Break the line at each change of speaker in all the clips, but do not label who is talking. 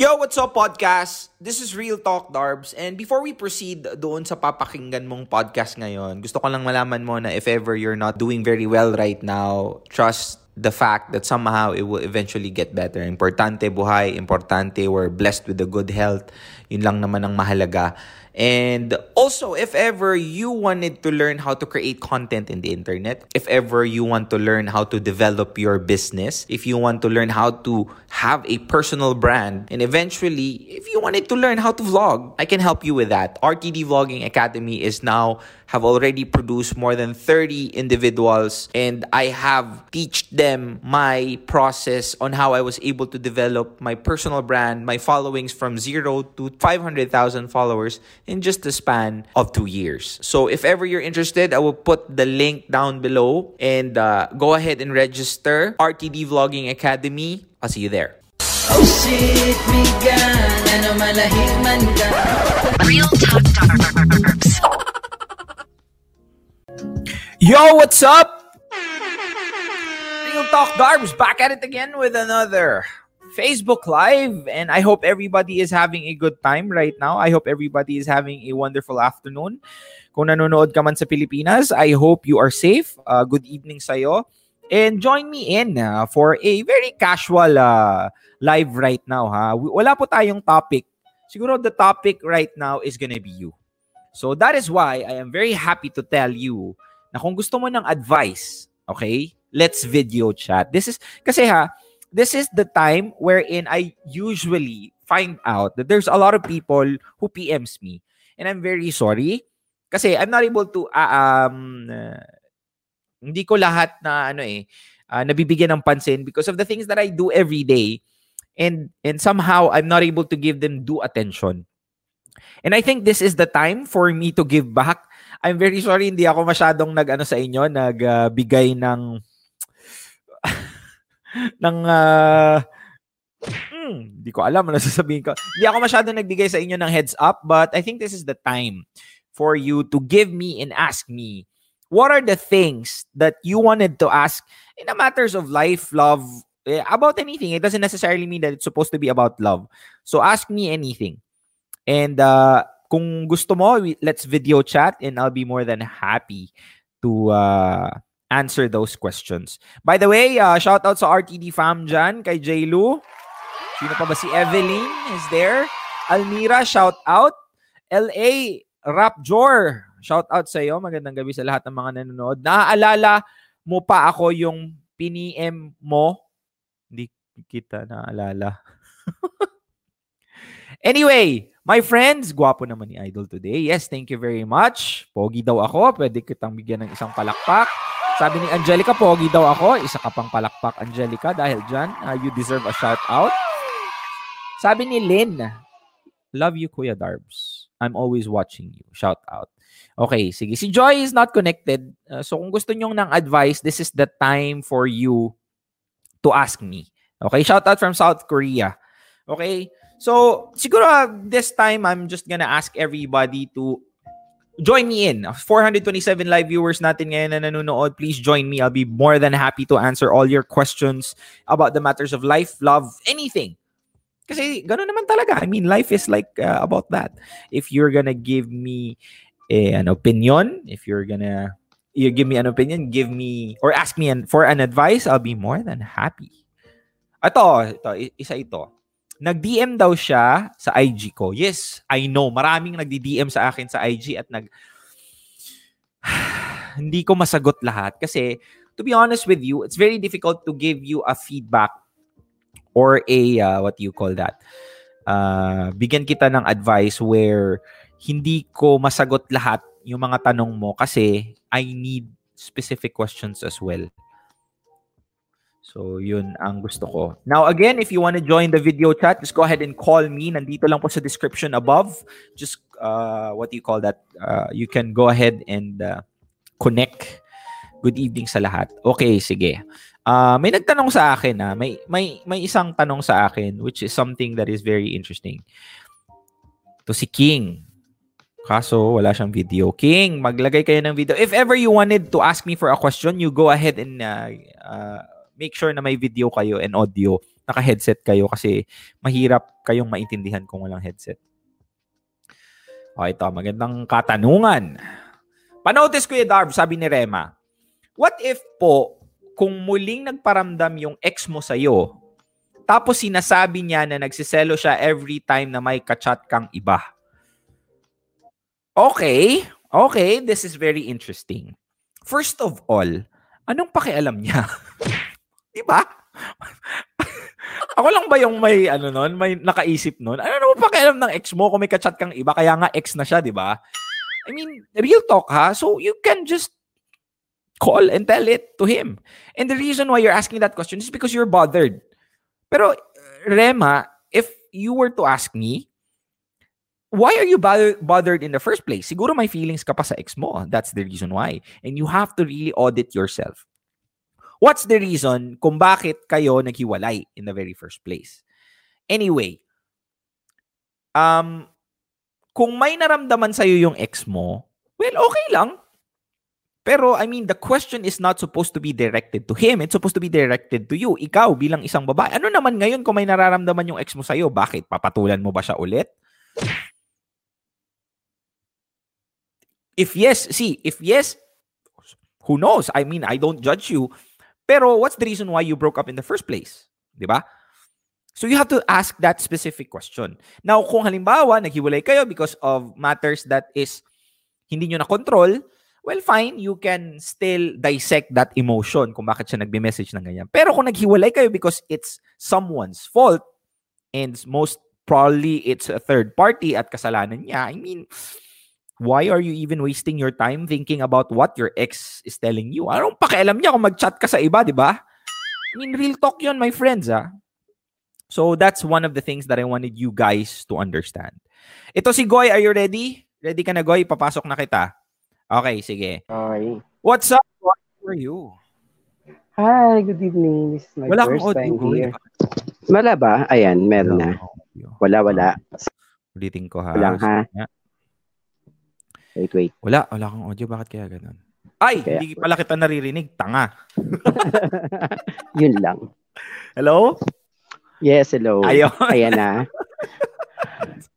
Yo, what's up podcast? This is Real Talk Darbs and before we proceed doon sa papakinggan mong podcast ngayon, gusto ko lang malaman mo na if ever you're not doing very well right now, trust the fact that somehow it will eventually get better. Importante buhay, importante we're blessed with a good health. Yun lang naman ang mahalaga. And also, if ever you wanted to learn how to create content in the internet, if ever you want to learn how to develop your business, if you want to learn how to have a personal brand, and eventually, if you wanted to learn how to vlog, I can help you with that. RTD Vlogging Academy is now have already produced more than 30 individuals and I have teach them my process on how I was able to develop my personal brand, my followings from 0 to 500,000 followers in just the span of 2 years. So if ever you're interested, I will put the link down below and uh, go ahead and register RTD Vlogging Academy. I'll see you there.
Oh shit, migan, ano malahing man ka
Real Talk Darbs.
Yo, what's up? Real Talk Darbs back at it again with another Facebook Live. And I hope everybody is having a good time right now. I hope everybody is having a wonderful afternoon. Kung nanonood ka man sa Pilipinas, I hope you are safe. Uh, good evening sa'yo. And join me in uh, for a very casual uh, live right now. Ha? Wala po tayong topic. Siguro the topic right now is gonna be you. So that is why I am very happy to tell you na kung gusto mo ng advice, okay, let's video chat. This is, kasi ha, this is the time wherein I usually find out that there's a lot of people who PMs me. And I'm very sorry. Kasi I'm not able to, uh, um, uh, hindi ko lahat na, ano eh, uh, nabibigyan ng pansin because of the things that I do every day. And, and somehow I'm not able to give them due attention. And I think this is the time for me to give back. I'm very sorry hindi ako masyadong nag-ano sa inyo, nagbigay ng ng uh, hmm, hindi ko alam ano sasabihin ko. Ako masyadong nagbigay sa inyo ng heads up, but I think this is the time for you to give me and ask me what are the things that you wanted to ask in the matters of life, love, eh, about anything. It doesn't necessarily mean that it's supposed to be about love. So ask me anything. And uh, kung gusto mo, let's video chat and I'll be more than happy to uh, answer those questions. By the way, uh, shout out sa RTD fam dyan, kay J-Lu. Sino pa ba si Evelyn is there? Almira, shout out. LA, Rap Jor, shout out sa iyo. Magandang gabi sa lahat ng mga nanonood. Naaalala mo pa ako yung piniem mo? Hindi kita naaalala. Anyway, my friends, gwapo naman ni Idol today. Yes, thank you very much. Pogi daw ako. Pwede kitang bigyan ng isang palakpak. Sabi ni Angelica, pogi daw ako. Isa ka pang palakpak, Angelica. Dahil dyan, uh, you deserve a shout out. Sabi ni Lynn, love you, Kuya Darbs. I'm always watching you. Shout out. Okay, sige. Si Joy is not connected. Uh, so kung gusto nyong ng advice, this is the time for you to ask me. Okay, shout out from South Korea. Okay? So, siguro uh, this time I'm just gonna ask everybody to join me in. 427 live viewers natin ngayon na nanonood. Please join me. I'll be more than happy to answer all your questions about the matters of life, love, anything. Kasi gano'n naman talaga. I mean, life is like uh, about that. If you're gonna give me eh, an opinion, if you're gonna you give me an opinion, give me or ask me an, for an advice, I'll be more than happy. Ito, ito, isa ito. Nag-DM daw siya sa IG ko. Yes, I know. Maraming nagdi-DM sa akin sa IG at nag hindi ko masagot lahat kasi to be honest with you, it's very difficult to give you a feedback or a uh, what you call that? Uh, bigyan kita ng advice where hindi ko masagot lahat yung mga tanong mo kasi I need specific questions as well. So, yun ang gusto ko. Now, again, if you want to join the video chat, just go ahead and call me. Nandito lang po sa description above. Just, uh, what do you call that? Uh, you can go ahead and uh, connect. Good evening sa lahat. Okay, sige. Uh, may nagtanong sa akin na may may may isang tanong sa akin which is something that is very interesting. To si King. Kaso wala siyang video. King, maglagay kayo ng video. If ever you wanted to ask me for a question, you go ahead and uh, uh, make sure na may video kayo and audio. naka-headset kayo kasi mahirap kayong maintindihan kung walang headset. O ito, magandang katanungan. Panotice ko yung Darb, sabi ni Rema, what if po, kung muling nagparamdam yung ex mo sa'yo, tapos sinasabi niya na nagsiselo siya every time na may kachat kang iba. Okay, okay, this is very interesting. First of all, anong pakialam niya? Di ba? Ako lang ba yung may ano nun, may nakaisip nun? Ano naman pakialam ng ex mo kung may kachat kang iba kaya nga ex na siya, 'di ba? I mean, real talk ha. So you can just call and tell it to him. And the reason why you're asking that question is because you're bothered. Pero Rema, if you were to ask me, why are you bother- bothered in the first place? Siguro may feelings ka pa sa ex mo. That's the reason why. And you have to really audit yourself. What's the reason kung bakit kayo naghiwalay in the very first place? Anyway, um, kung may naramdaman sa'yo yung ex mo, well, okay lang. Pero, I mean, the question is not supposed to be directed to him. It's supposed to be directed to you. Ikaw, bilang isang babae. Ano naman ngayon kung may nararamdaman yung ex mo sa'yo? Bakit? Papatulan mo ba siya ulit? If yes, see, if yes, who knows? I mean, I don't judge you. Pero what's the reason why you broke up in the first place? Di ba? So you have to ask that specific question. Now, kung halimbawa, naghiwalay kayo because of matters that is hindi nyo na control, well, fine, you can still dissect that emotion kung bakit siya nagbe-message ng ganyan. Pero kung naghiwalay kayo because it's someone's fault, and most probably it's a third party at kasalanan niya, I mean, why are you even wasting your time thinking about what your ex is telling you? Anong pakialam niya kung mag-chat ka sa iba, di ba? I mean, real talk yun, my friends, ah. So that's one of the things that I wanted you guys to understand. Ito si Goy, are you ready? Ready ka na, Goy? Papasok na kita. Okay, sige.
Hi.
What's up? How are you?
Hi, good evening. This is my
Wala
first
audio,
time
Goy.
here. Wala ba? Ayan, meron na.
Audio.
Wala, wala.
Ulitin ko ha.
Wala, ha? Wait, wait.
Wala, wala kang audio. Bakit kaya ganun? Ay,
Kaya-
hindi pala kita naririnig. Tanga.
Yun lang.
Hello?
Yes, hello.
Ayun.
Ayan na.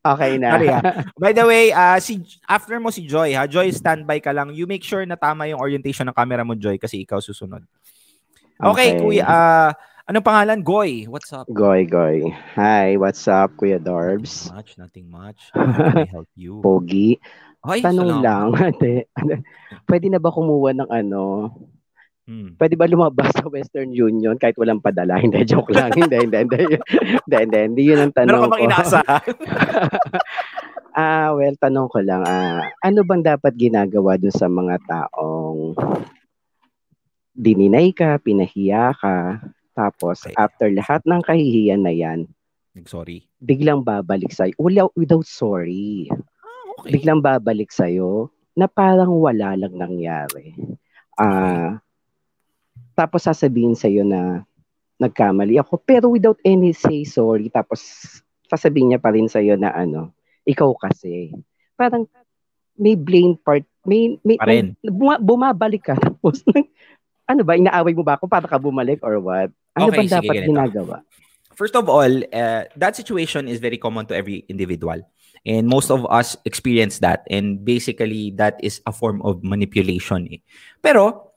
Okay na.
Sorry, ah. By the way, uh, si after mo si Joy, ha? Joy, standby ka lang. You make sure na tama yung orientation ng camera mo, Joy, kasi ikaw susunod. Okay,
Okay.
kuya. Uh, anong pangalan? Goy. What's up?
Goy, goy. Hi, what's up, Kuya Dorbs?
Nothing much, nothing much. How can I help you?
Pogi.
Ay,
Tanong
salamat.
lang. Ate, Pwede na ba kumuha ng ano?
Hmm.
Pwede ba lumabas sa Western Union kahit walang padala? Hindi, joke lang. hindi, hindi, hindi. Hindi, hindi, hindi. Yun ang tanong
Meron
ko.
inaasahan?
Ah, well, tanong ko lang, ah, ano bang dapat ginagawa dun sa mga taong dininay ka, pinahiya ka, tapos
Okay.
after lahat ng kahihiyan na yan,
Sorry.
biglang babalik sa'yo, wala, without sorry,
okay.
biglang babalik sa'yo na parang wala lang nangyari. Ah, tapos sasabihin sa'yo na nagkamali ako, pero without any say sorry, tapos sasabihin niya pa rin sa'yo na ano, ikaw kasi. Parang may blame part, may, may,
Pa rin.
buma- bumabalik ka, tapos ano ba, inaaway mo ba ako para ka bumalik or what? Ano
Okay, sige,
dapat
ganito.
ginagawa?
First of all, uh, that situation is very common to every individual. And most of us experience that. And basically, that is a form of manipulation. eh. Pero,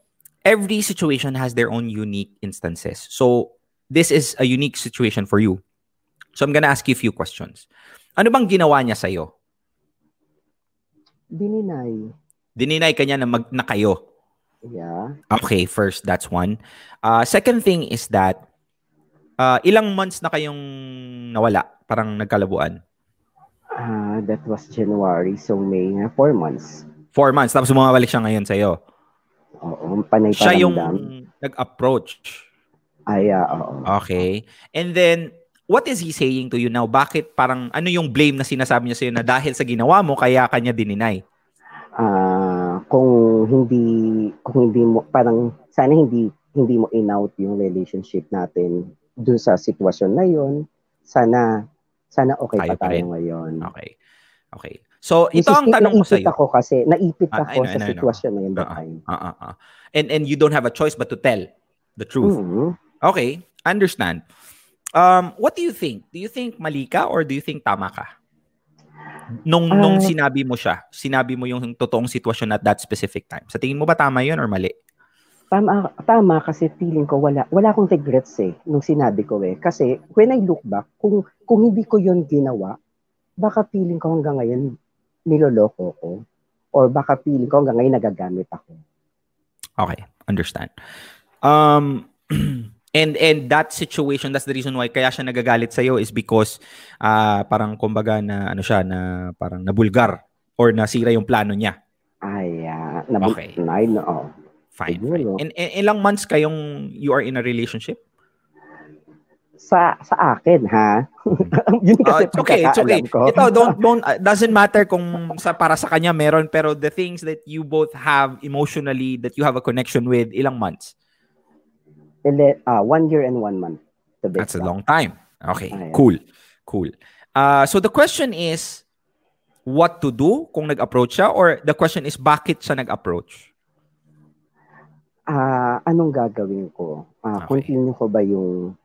every situation has their own unique instances. So, this is a unique situation for you. So, I'm gonna ask you a few questions. Ano bang ginawa niya sa'yo?
Dininay.
Dininay kanya na, mag, na kayo.
Yeah.
Okay, first, that's one. Uh, second thing is that, uh, ilang months na kayong nawala? Parang nagkalabuan?
Ah, that was January, so May na, four months.
Four months, tapos bumabalik siya ngayon sa'yo.
Oo, panay
Siya yung nag-approach.
Ay, ah, oo.
Okay. And then, what is he saying to you now? Bakit parang, ano yung blame na sinasabi niya sa'yo na dahil sa ginawa mo, kaya kanya dininay?
Ah, kung hindi kung hindi mo parang sana hindi hindi mo in-out yung relationship natin dun sa sitwasyon na yon. Sana sana okay
Tayo
pa tayo
rin.
ngayon.
Okay. Okay. So, ito ang tanong ko
naipit
sa'yo.
ako kasi naipit
Ah, know,
ako sa
know, I know.
sitwasyon na yun that
Ah,
time.
Ah, ah, ah. And, and you don't have a choice but to tell the truth.
Mhm.
Okay, understand. Um, what do you think? Do you think mali ka or do you think tama ka? Nung, nung
Ah.
sinabi mo siya, sinabi mo yung totoong sitwasyon at that specific time. Sa tingin mo ba tama yun or mali?
Tama, tama kasi feeling ko wala wala akong regrets eh nung sinabi ko eh. Kasi when I look back, kung kung hindi ko yun ginawa, baka feeling ko hanggang ngayon niloloko ko or baka feeling ko hanggang ngayon nagagamit ako.
Okay, understand. Um, and and that situation, that's the reason why kaya siya nagagalit sa is because ah parang kumbaga na ano siya na parang nabulgar or nasira yung plano niya.
Ay, ah, nabu-
Okay.
Ay, no. oh.
Fine. Fine. And, and ilang months kayong you are in a relationship?
Sa sa akin ha. yun kasi
it's okay, it's okay.
ko.
Ito, don't, don't, uh, doesn't matter kung sa, para sa kanya meron, pero the things that you both have emotionally, that you have a connection with, ilang months?
Ele- ah, one year and one month. to be
That's a long time. Okay,
Ayan.
cool. Cool. Uh, so the question is, what to do kung nag-approach siya or the question is, bakit siya nag-approach?
Ah, anong gagawin ko? Ah,
Okay.
continue ko ba yung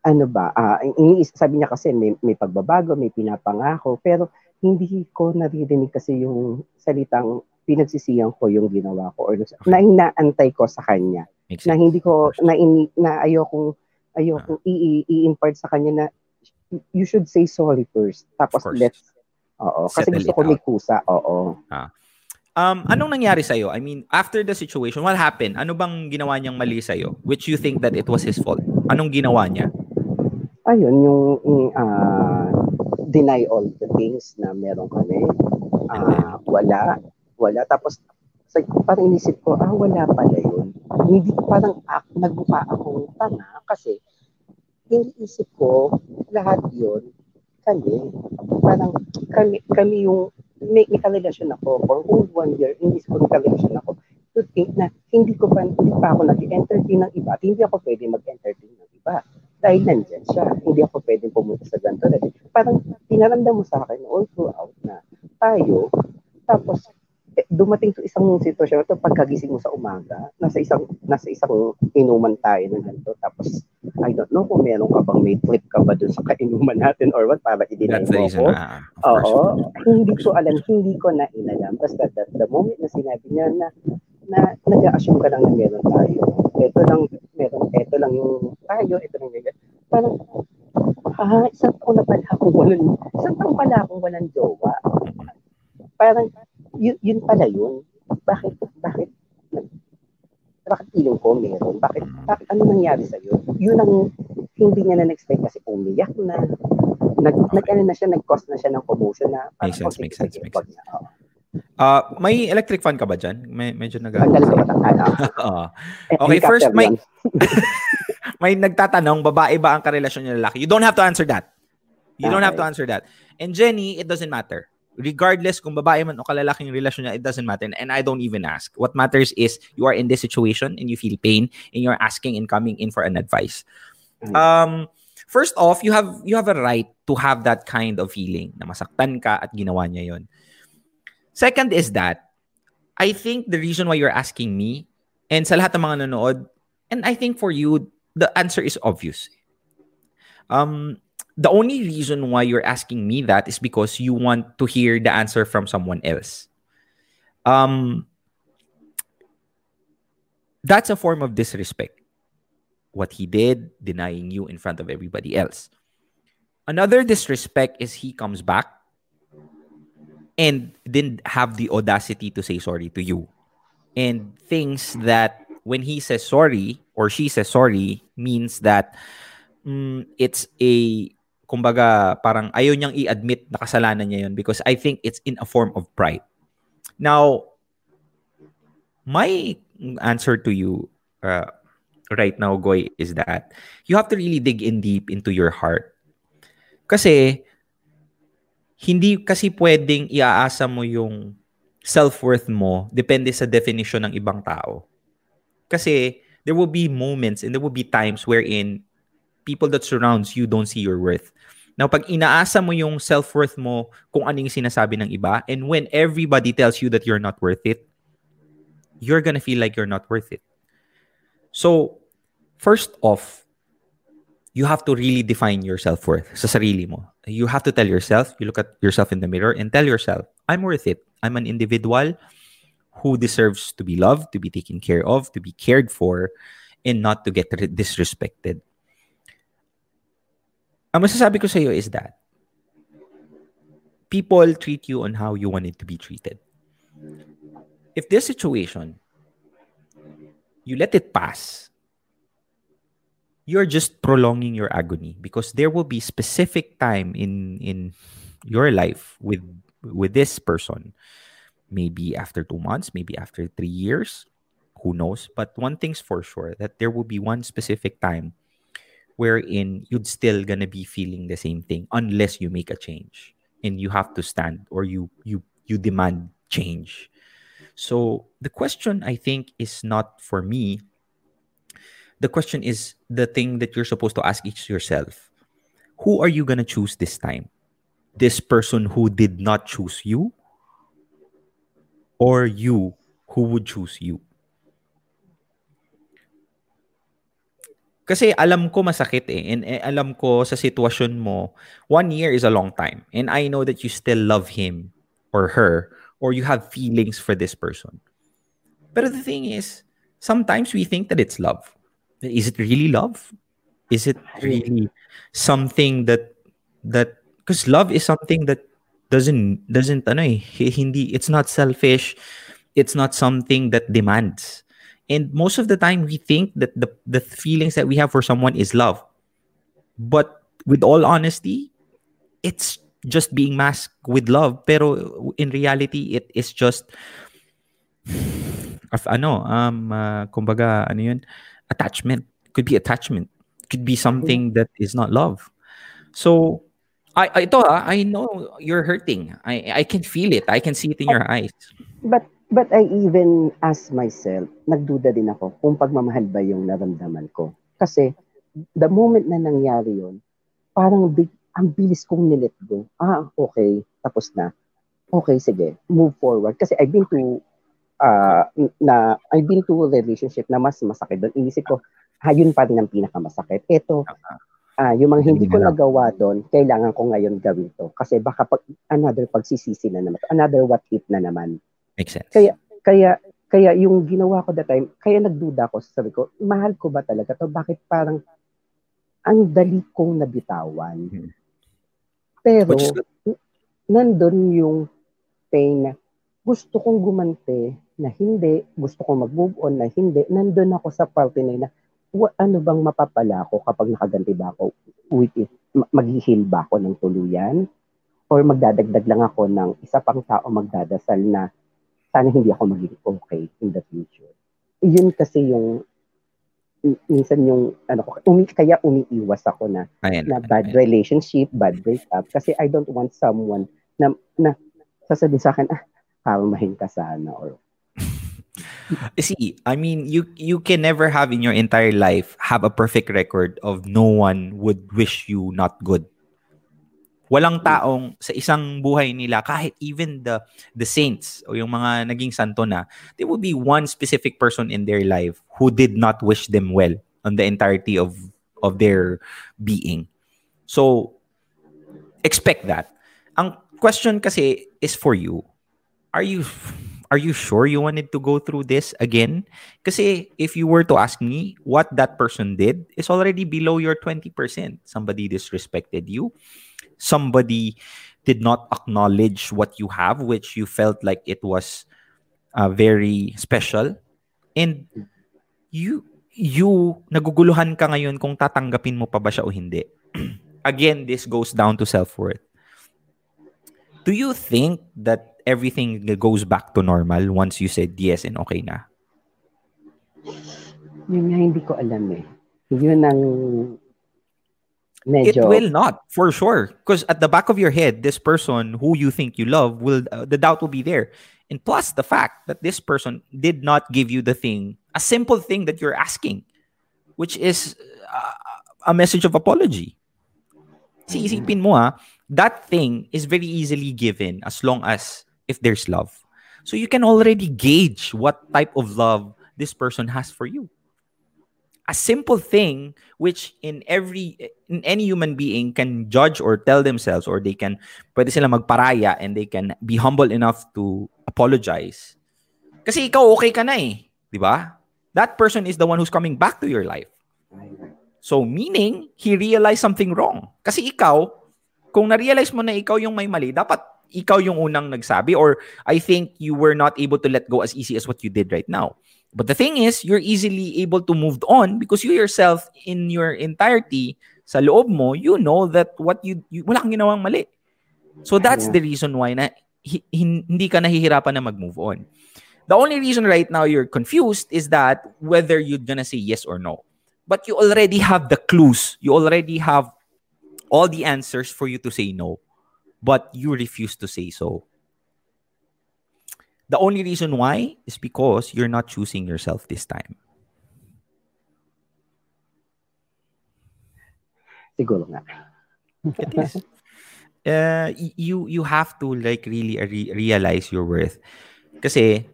ano ba? Iniis sabi niya kasi may, may pagbabago, may pinapangako, pero hindi ko naririnig kasi yung salitang pinagsisiyan ko yung ginawa ko or na inaantay ko sa kanya.
Makes
Na hindi ko na ini, na ayokong ayokong i- i- i-impart sa kanya na you should say sorry first. Tapos let's Oo, kasi gusto ko may kusa. Oo.
Um, anong nangyari sa'yo? I mean, after the situation, what happened? Ano bang ginawa niyang mali sa'yo? Which you think that it was his fault? Anong ginawa niya?
ayun, yung ah, deny all the things na meron kami. Ah, wala. Wala. Tapos, sa, parang inisip ko, ah, wala pala yun. Hindi, parang ak, nagmukha akong tanga kasi iniisip ko, lahat yun, kami. Parang kami, kami yung, may, may karelasyon ako for whole one year, inisip ko may karelasyon ako to think na hindi ko pa, hindi pa ako nag-entertain ng iba at hindi ako pwede mag-entertain ng iba dahil nandyan siya. Hindi ako pwede pumunta sa ganito. Parang pinaramdam mo sa akin all throughout na tayo, tapos dumating to isang sitwasyon to pagkagising mo sa umaga, nasa isang nasa isang inuman tayo ng ganito. Tapos I don't know kung meron ka bang may trip ka ba dun sa kainuman natin or what para i-deny mo ako.
Ah, of course.
Oo, hindi ko alam, hindi ko na inalam. Basta that the moment na sinabi niya na na nag-assume ka lang na meron tayo. Ito lang, meron, ito lang yung tayo, ito lang yung Parang, ah, isang taon na pala akong walang, isang taon pala akong walang jowa. Parang, yun, yun pala yun. Bakit, bakit, bakit feeling ko meron? Bakit, bakit ano nangyari sa'yo? Yun ang hindi niya na expect kasi umiyak na. Nag, nag ano na siya, nag-cause na siya ng commotion na.
Makes sense, makes sense, makes sense. Ah, may electric fan ka ba dyan? May, medyo nag-
Ang?
Oo.
Eh,
Okay, first, may- may nagtatanong, babae ba ang karelasyon niya lalaki? You don't have to answer that. You don't have to
Okay.
answer that. And Jenny, it doesn't matter. Regardless kung babae man o kalalaking relasyon niya, it doesn't matter. And I don't even ask. What matters is you are in this situation and you feel pain and you're asking and coming in for an advice.
Mm.
Um, first off, you have you have a right to have that kind of feeling na masaktan ka at ginawa niya yon. Second is that I think the reason why you're asking me and sa lahat ng mga nanonood, and I think for you, the answer is obvious. Um, the only reason why you're asking me that is because you want to hear the answer from someone else. Um, that's a form of disrespect. What he did, denying you in front of everybody else. Another disrespect is he comes back and didn't have the audacity to say sorry to you. And thinks that when he says sorry or she says sorry means that mm, it's a kumbaga parang ayaw niyang i-admit na kasalanan niya yun because I think it's in a form of pride. Now, my answer to you uh, right now, Goy, is that you have to really dig in deep into your heart. Kasi, hindi kasi pwedeng iaasa mo yung self-worth mo depende sa definition ng ibang tao. Kasi, there will be moments and there will be times wherein people that surrounds you don't see your worth. Now, pag inaasa mo yung self-worth mo kung ano yung sinasabi ng iba, and when everybody tells you that you're not worth it, you're gonna feel like you're not worth it. So, first off, you have to really define your self-worth sa sarili mo. You have to tell yourself, you look at yourself in the mirror and tell yourself, I'm worth it. I'm an individual who deserves to be loved, to be taken care of, to be cared for, and not to get re- disrespected. Ang masasabi ko sa iyo is that people treat you on how you wanted to be treated. If this situation, you let it pass, you're just prolonging your agony because there will be specific time in in your life with with this person maybe after two months maybe after three years who knows but one thing's for sure that there will be one specific time wherein you'd still gonna be feeling the same thing unless you make a change and you have to stand or you you you demand change. So the question i think is not for me. The question is the thing that you're supposed to ask each yourself. Who are you gonna choose this time? This person who did not choose you? Or you who would choose you Kasi alam ko masakit eh. And eh, alam ko sa sitwasyon mo, one year is a long time. And I know that you still love him or her or you have feelings for this person. But the thing is, sometimes we think that it's love. Is it really love? Is it really something that that because love is something that doesn't doesn't ano eh, hindi it's not selfish. It's not something that demands. And most of the time we think that the the feelings that we have for someone is love. But with all honesty, it's just being masked with love. Pero in reality, it is just of ano, um, uh, kumbaga, ano yun, attachment. Could be attachment. Could be something that is not love. So, I, ito ah, I know you're hurting. I, I can feel it. I can see it in your eyes.
But but I even ask myself, nagduda din ako kung pagmamahal ba yung naramdaman ko. Kasi the moment na nangyari yon, parang big, ang bilis kong nilet go. Ah, okay, tapos na. Okay, sige, move forward. Kasi I've been to uh, na I've been to a relationship na mas masakit doon. Inisip ko, ha, yun pa rin ang pinakamasakit. Ito, ah, yung mga hindi ko nagawa doon, kailangan ko ngayon gawin to. Kasi baka pag, another pagsisisi na naman. Another what if na naman.
Makes sense.
Kaya, kaya, kaya yung ginawa ko that time, kaya nagduda ko, sabi ko, mahal ko ba talaga to? Bakit parang ang dali kong nabitawan?
Mhm.
Pero,
Which is
nandun yung pain na gusto kong gumante na hindi, gusto kong mag-move on na hindi, nandun ako sa parte na na wa- ano bang mapapala ko kapag nakaganti ba ako with it? Ma- Mag-heal ba ako ng tuluyan? Or magdadagdag lang ako ng isa pang tao magdadasal na sana hindi ako maging okay in the future. Yun kasi yung min- minsan yung ano ko umi, kaya umiiwas ako na
Ayan,
na bad
ayan.
relationship, bad breakup kasi I don't want someone na na sasabihin sa akin ah kalmahin ka sana or
See, I mean, you you can never have in your entire life have a perfect record of no one would wish you not good. Walang taong sa isang buhay nila, kahit even the the saints o yung mga naging santo na, there will be one specific person in their life who did not wish them well on the entirety of of their being. So, expect that. Ang question kasi is for you. Are you are you sure you wanted to go through this again? Kasi if you were to ask me, what that person did is already below your 20%. Somebody disrespected you. Somebody did not acknowledge what you have, which you felt like it was uh, very special. And you you naguguluhan ka ngayon kung tatanggapin mo pa ba siya o hindi. Again, this goes down to self-worth. Do you think that everything goes back to normal once you said yes and okay na?
yun nga hindi ko alam eh. Yun ang
It will not, for sure. Because at the back of your head, this person who you think you love will uh, the doubt will be there. And plus the fact that this person did not give you the thing, a simple thing that you're asking, which is uh, a message of apology. Si isipin mo ha, that thing is very easily given as long as if there's love. So you can already gauge what type of love this person has for you. A simple thing which in every in any human being can judge or tell themselves or they can pwede sila magparaya and they can be humble enough to apologize. Kasi ikaw okay ka na eh, 'di ba? That person is the one who's coming back to your life. So meaning he realized something wrong. Kasi ikaw kung na-realize mo na ikaw yung may mali, dapat ikaw yung unang nagsabi or I think you were not able to let go as easy as what you did right now. But the thing is, you're easily able to move on because you yourself, in your entirety, sa loob mo, you know that what you, you wala kang ginawang mali. So that's the reason why na hi- hin- hindi ka nahihirapan na mag-move on. The only reason right now you're confused is that whether you're gonna say yes or no. But you already have the clues. You already have all the answers for you to say no. But you refuse to say so. The only reason why is because you're not choosing yourself this time.
Siguro nga.
It is. Uh, you you have to like really re- realize your worth. Kasi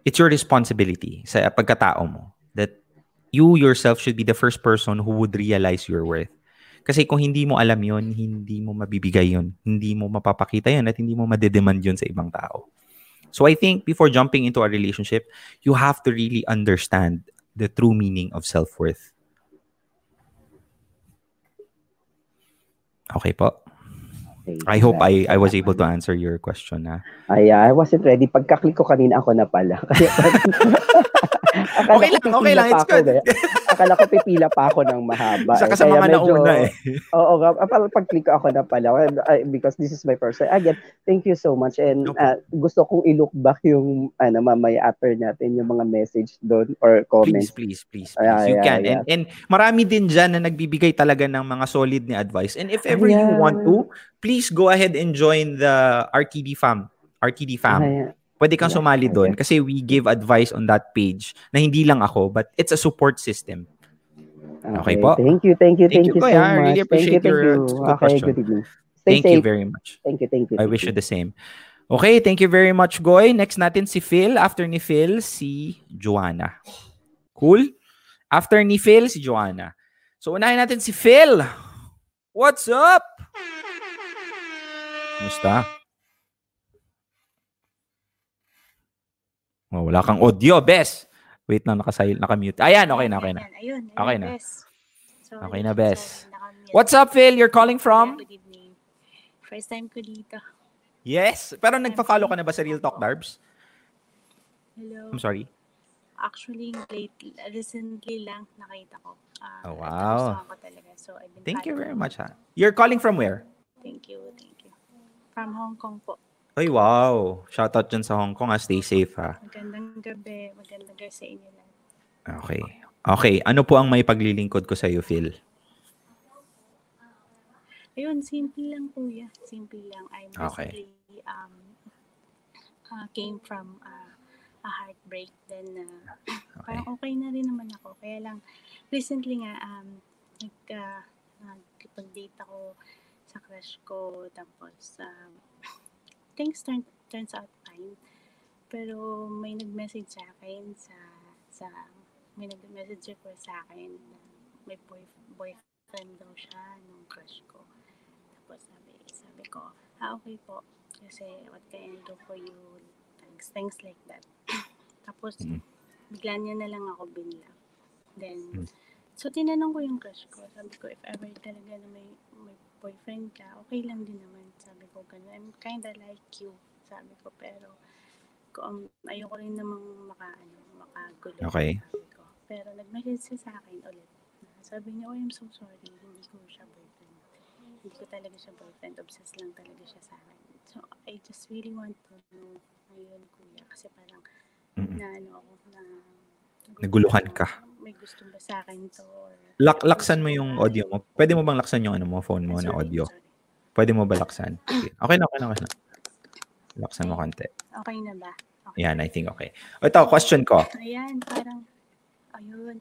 it's your responsibility sa pagkatao mo that you yourself should be the first person who would realize your worth. Kasi kung hindi mo alam yon, hindi mo mabibigay yon, hindi mo mapapakita yon at hindi mo madedemand yon sa ibang tao. So I think before jumping into a relationship, you have to really understand the true meaning of self-worth. Okay po.
Okay.
I hope I I was able to answer your question na.
Ay, ah, I wasn't ready. Pagka-click ko kanina ako na pala. Akala
Okay lang, okay lang. It's
ako,
good.
eh. Akala ko pipila pa ako ng mahaba.
Saka
eh.
sa mga
medyo-
nauna eh.
Oo. Ah, parang pag-click ko ako na pala. Because this is my first time. Again, thank you so much. And
No
ah, gusto kong i-look back yung ano, mamaya after natin yung mga message doon or
Please,
comments.
please, please, please.
Yeah,
you
yeah,
can.
yeah.
And and marami din dyan na nagbibigay talaga ng mga solid ni advice. And if ever you
Ayan.
want to, please go ahead and join the RTD fam. RTD fam.
Ay,
Pwede kang sumali doon
okay.
kasi we give advice on that page na hindi lang ako but it's a support system. Okay po.
Thank you, thank you,
Thank
thank,
you,
you, so
I
much.
really appreciate
thank you,
your
thank you. Okay,
question.
good evening. Stay
Thank
safe.
you very much.
Thank you, thank you.
I
thank
wish you the same. Okay, thank you very much, Goy. Next natin si Phil. After ni Phil, si Joanna. Cool? After ni Phil, si Joanna. So, unahin natin si Phil. What's up? Kumusta? Oh, wala kang audio, Bes. Wait lang, nakasil, nakamute. Ayan, okay na, okay na.
Ayun, ayun,
Okay na.
Bes. Sorry,
Okay na, Bes.
sorry.
What's up, Phil? You're calling from?
Good evening. First time ko dito.
Yes. Pero nagpa-follow ka na ba sa Real Talk Darbs?
Hello.
I'm sorry.
Actually, late, recently lang nakita ko. Ah,
Oh, wow.
ko talaga. So, I've been
Thank you very much, ha. You're calling from where?
Thank you, thank you. From Hong Kong po.
Ay, wow. Shoutout dyan sa Hong Kong, ha. Stay safe, ha.
Magandang gabi. Magandang gabi sa inyo lahat.
Okay. Okay. Ano po ang may paglilingkod ko sa iyo, Phil?
Ayun, simple lang kuya. Simple lang. I
Okay.
um, uh, came from uh, a heartbreak. Then, uh,
Okay.
parang okay na rin naman ako. Kaya lang, recently nga, um, nag, uh, nagkipag-date ako sa crush ko. Tapos, um, things turn, turns out fine. Pero may nag-message sa akin sa, sa may nag-message request sa akin na may boy, boyfriend daw siya nung crush ko. Tapos sabi, sabi ko, ah okay po. Kasi what can I do for you? Thanks, things like that. Tapos,
Mm.
bigla niya na lang ako binlock. Then,
Mm.
so tinanong ko yung crush ko. Sabi ko, if ever talaga na may, may boyfriend ka, okay lang din naman. Sabi ko, gano'n. I'm kinda like you. Sabi ko, pero kung ayoko rin namang maka, ano, makagulo.
Okay.
Sabi ko. Pero nag-message siya sa akin ulit. Sabi niya, oh, I'm so sorry. Hindi ko siya boyfriend. Hindi ko talaga siya boyfriend. Obsessed lang talaga siya sa akin. So, I just really want to know ngayon, kuya. Kasi parang,
Mm-mm.
na ano ako, na...
Naguluhan ka.
May gusto ba sa akin to? Or,
Lak laksan mo yung audio mo. Pwede mo bang laksan yung ano mo, phone mo
Ah,
na
sorry,
audio?
sorry.
Pwede mo ba laksan? Sige. Okay na, okay na, okay na. Laksan mo konti.
Okay na ba? Okay.
Yan, I think okay. O, Ito, question ko.
Ayan, parang, ayun.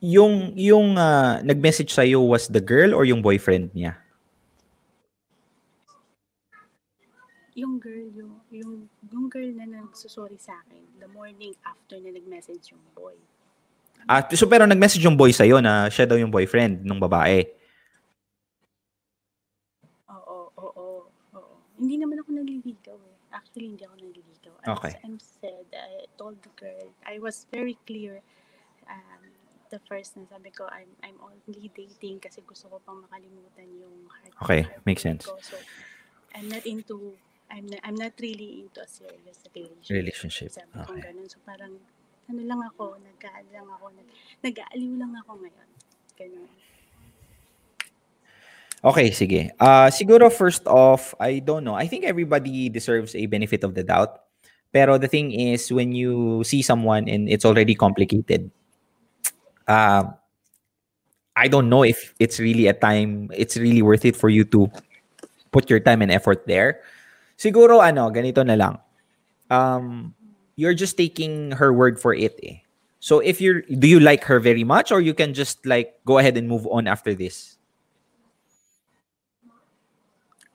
Yung, yung ah, nag-message sa'yo was the girl or yung boyfriend niya?
Yung girl, yung, yung, yung girl na nagsusorry sa akin, the morning after na nag-message yung boy.
Ah, so pero nag-message yung boy sa'yo na siya daw yung boyfriend ng babae.
Oo, oo, oo. Hindi naman ako nagliligaw eh. Actually, hindi ako nagliligaw. As
Okay.
I'm said, I told the girl, I was very clear um, the first na sabi ko, I'm, I'm only dating kasi gusto ko pang makalimutan yung heart
Okay, makes sense.
Ko. So, I'm not into, I'm not, I'm not really into a serious relationship.
Relationship,
Sabi
okay.
ganun. So, parang, ano lang ako, nag lang ako, nag, nag-aaliw lang ako ngayon. Ganun.
Okay, sige. Uh, siguro first off, I don't know. I think everybody deserves a benefit of the doubt. Pero the thing is, when you see someone and it's already complicated, uh, I don't know if it's really a time, it's really worth it for you to put your time and effort there. Siguro, ano, ganito na lang. Um, you're just taking her word for it eh. So if you're, do you like her very much or you can just like go ahead and move on after this?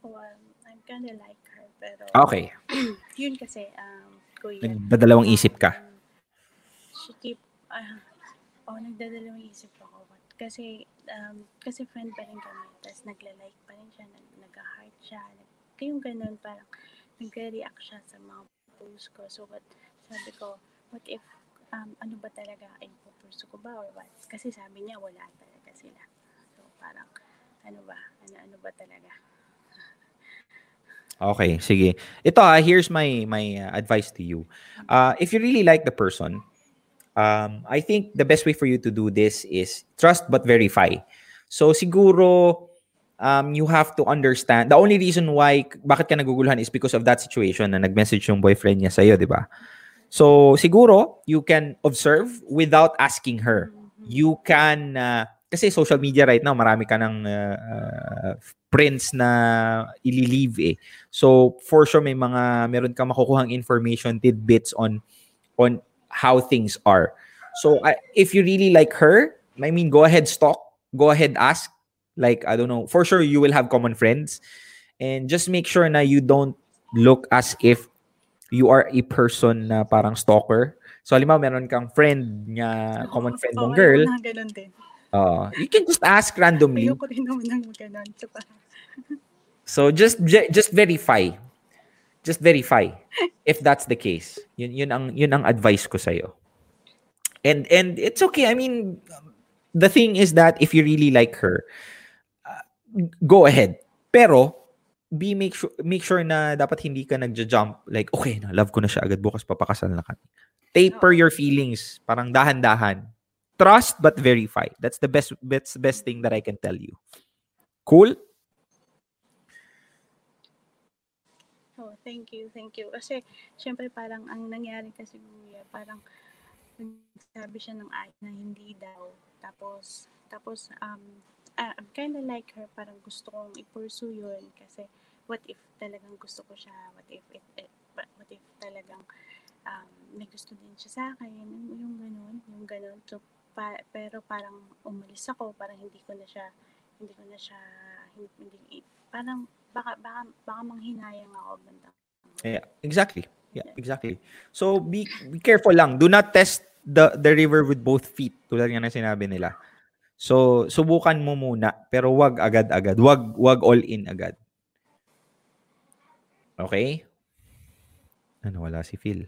Well, I'm kinda like her, pero
Okay.
yun kasi, um, kuya.
Nagdadalawang isip ka.
um, She keep, ah, oh, nagdadalawang isip ako. Kasi, um, kasi friend pa rin kami. Tapos nagla-like pa rin siya, nag, nag-heart siya. Kayong ganun, parang nagre-react siya sa mga posts ko. So, what, sabi ko, what if, um, ano ba talaga, ay pupursue ko ba or what? Kasi sabi niya, wala talaga sila. So, parang, ano ba, ano, ano ba talaga?
Okay, sige. Ito ah, here's my my uh, advice to you. Uh, if you really like the person, um, I think the best way for you to do this is trust but verify. So siguro um, you have to understand. The only reason why bakit ka naguguluhan is because of that situation na nag-message yung boyfriend niya sa'yo, di ba? So siguro you can observe without asking her. You can uh, kasi social media right now marami ka ng uh, uh, prints na ililive eh. So for sure may mga meron ka makukuhang information tidbits on on how things are. So I, if you really like her, I mean go ahead stalk, go ahead ask like I don't know, for sure you will have common friends and just make sure na you don't look as if you are a person na parang stalker. So halimbawa meron kang friend nga common friend mong girl,
ayoko na ganun din.
uh, you can just ask randomly.
Ayoko rin naman ng ganun. So,
just just verify. Just verify if that's the case. Yun yun ang yun ang advice ko sa And and it's okay. I mean, the thing is that if you really like her, go ahead. Pero be make sure make sure na dapat hindi ka nagja-jump like okay na love ko na siya agad bukas papakasal na kami. Taper your feelings, parang dahan-dahan. Trust but verify. That's the best best best thing that I can tell you. Cool?
oh, thank you, thank you. Kasi, syempre parang ang nangyari kasi kuya, parang nagsabi siya ng ay na hindi daw. Tapos, tapos, um, ah, I'm kinda like her, parang gusto kong i-pursue yun. Kasi, what if talagang gusto ko siya? What if, it, it, what if talagang um, may gusto din siya sa akin? Yung, yung ganun, yung ganun. So, pa, pero parang umalis ako, parang hindi ko na siya, hindi ko na siya, hindi, hindi parang baka, baka, baka manghinayang ako bandang.
Yeah, exactly. Yeah, exactly. So be be careful lang. Do not test the the river with both feet tulad nga ng sinabi nila. So subukan mo muna pero wag agad-agad. Wag wag all in agad. Okay? Ano wala si Phil?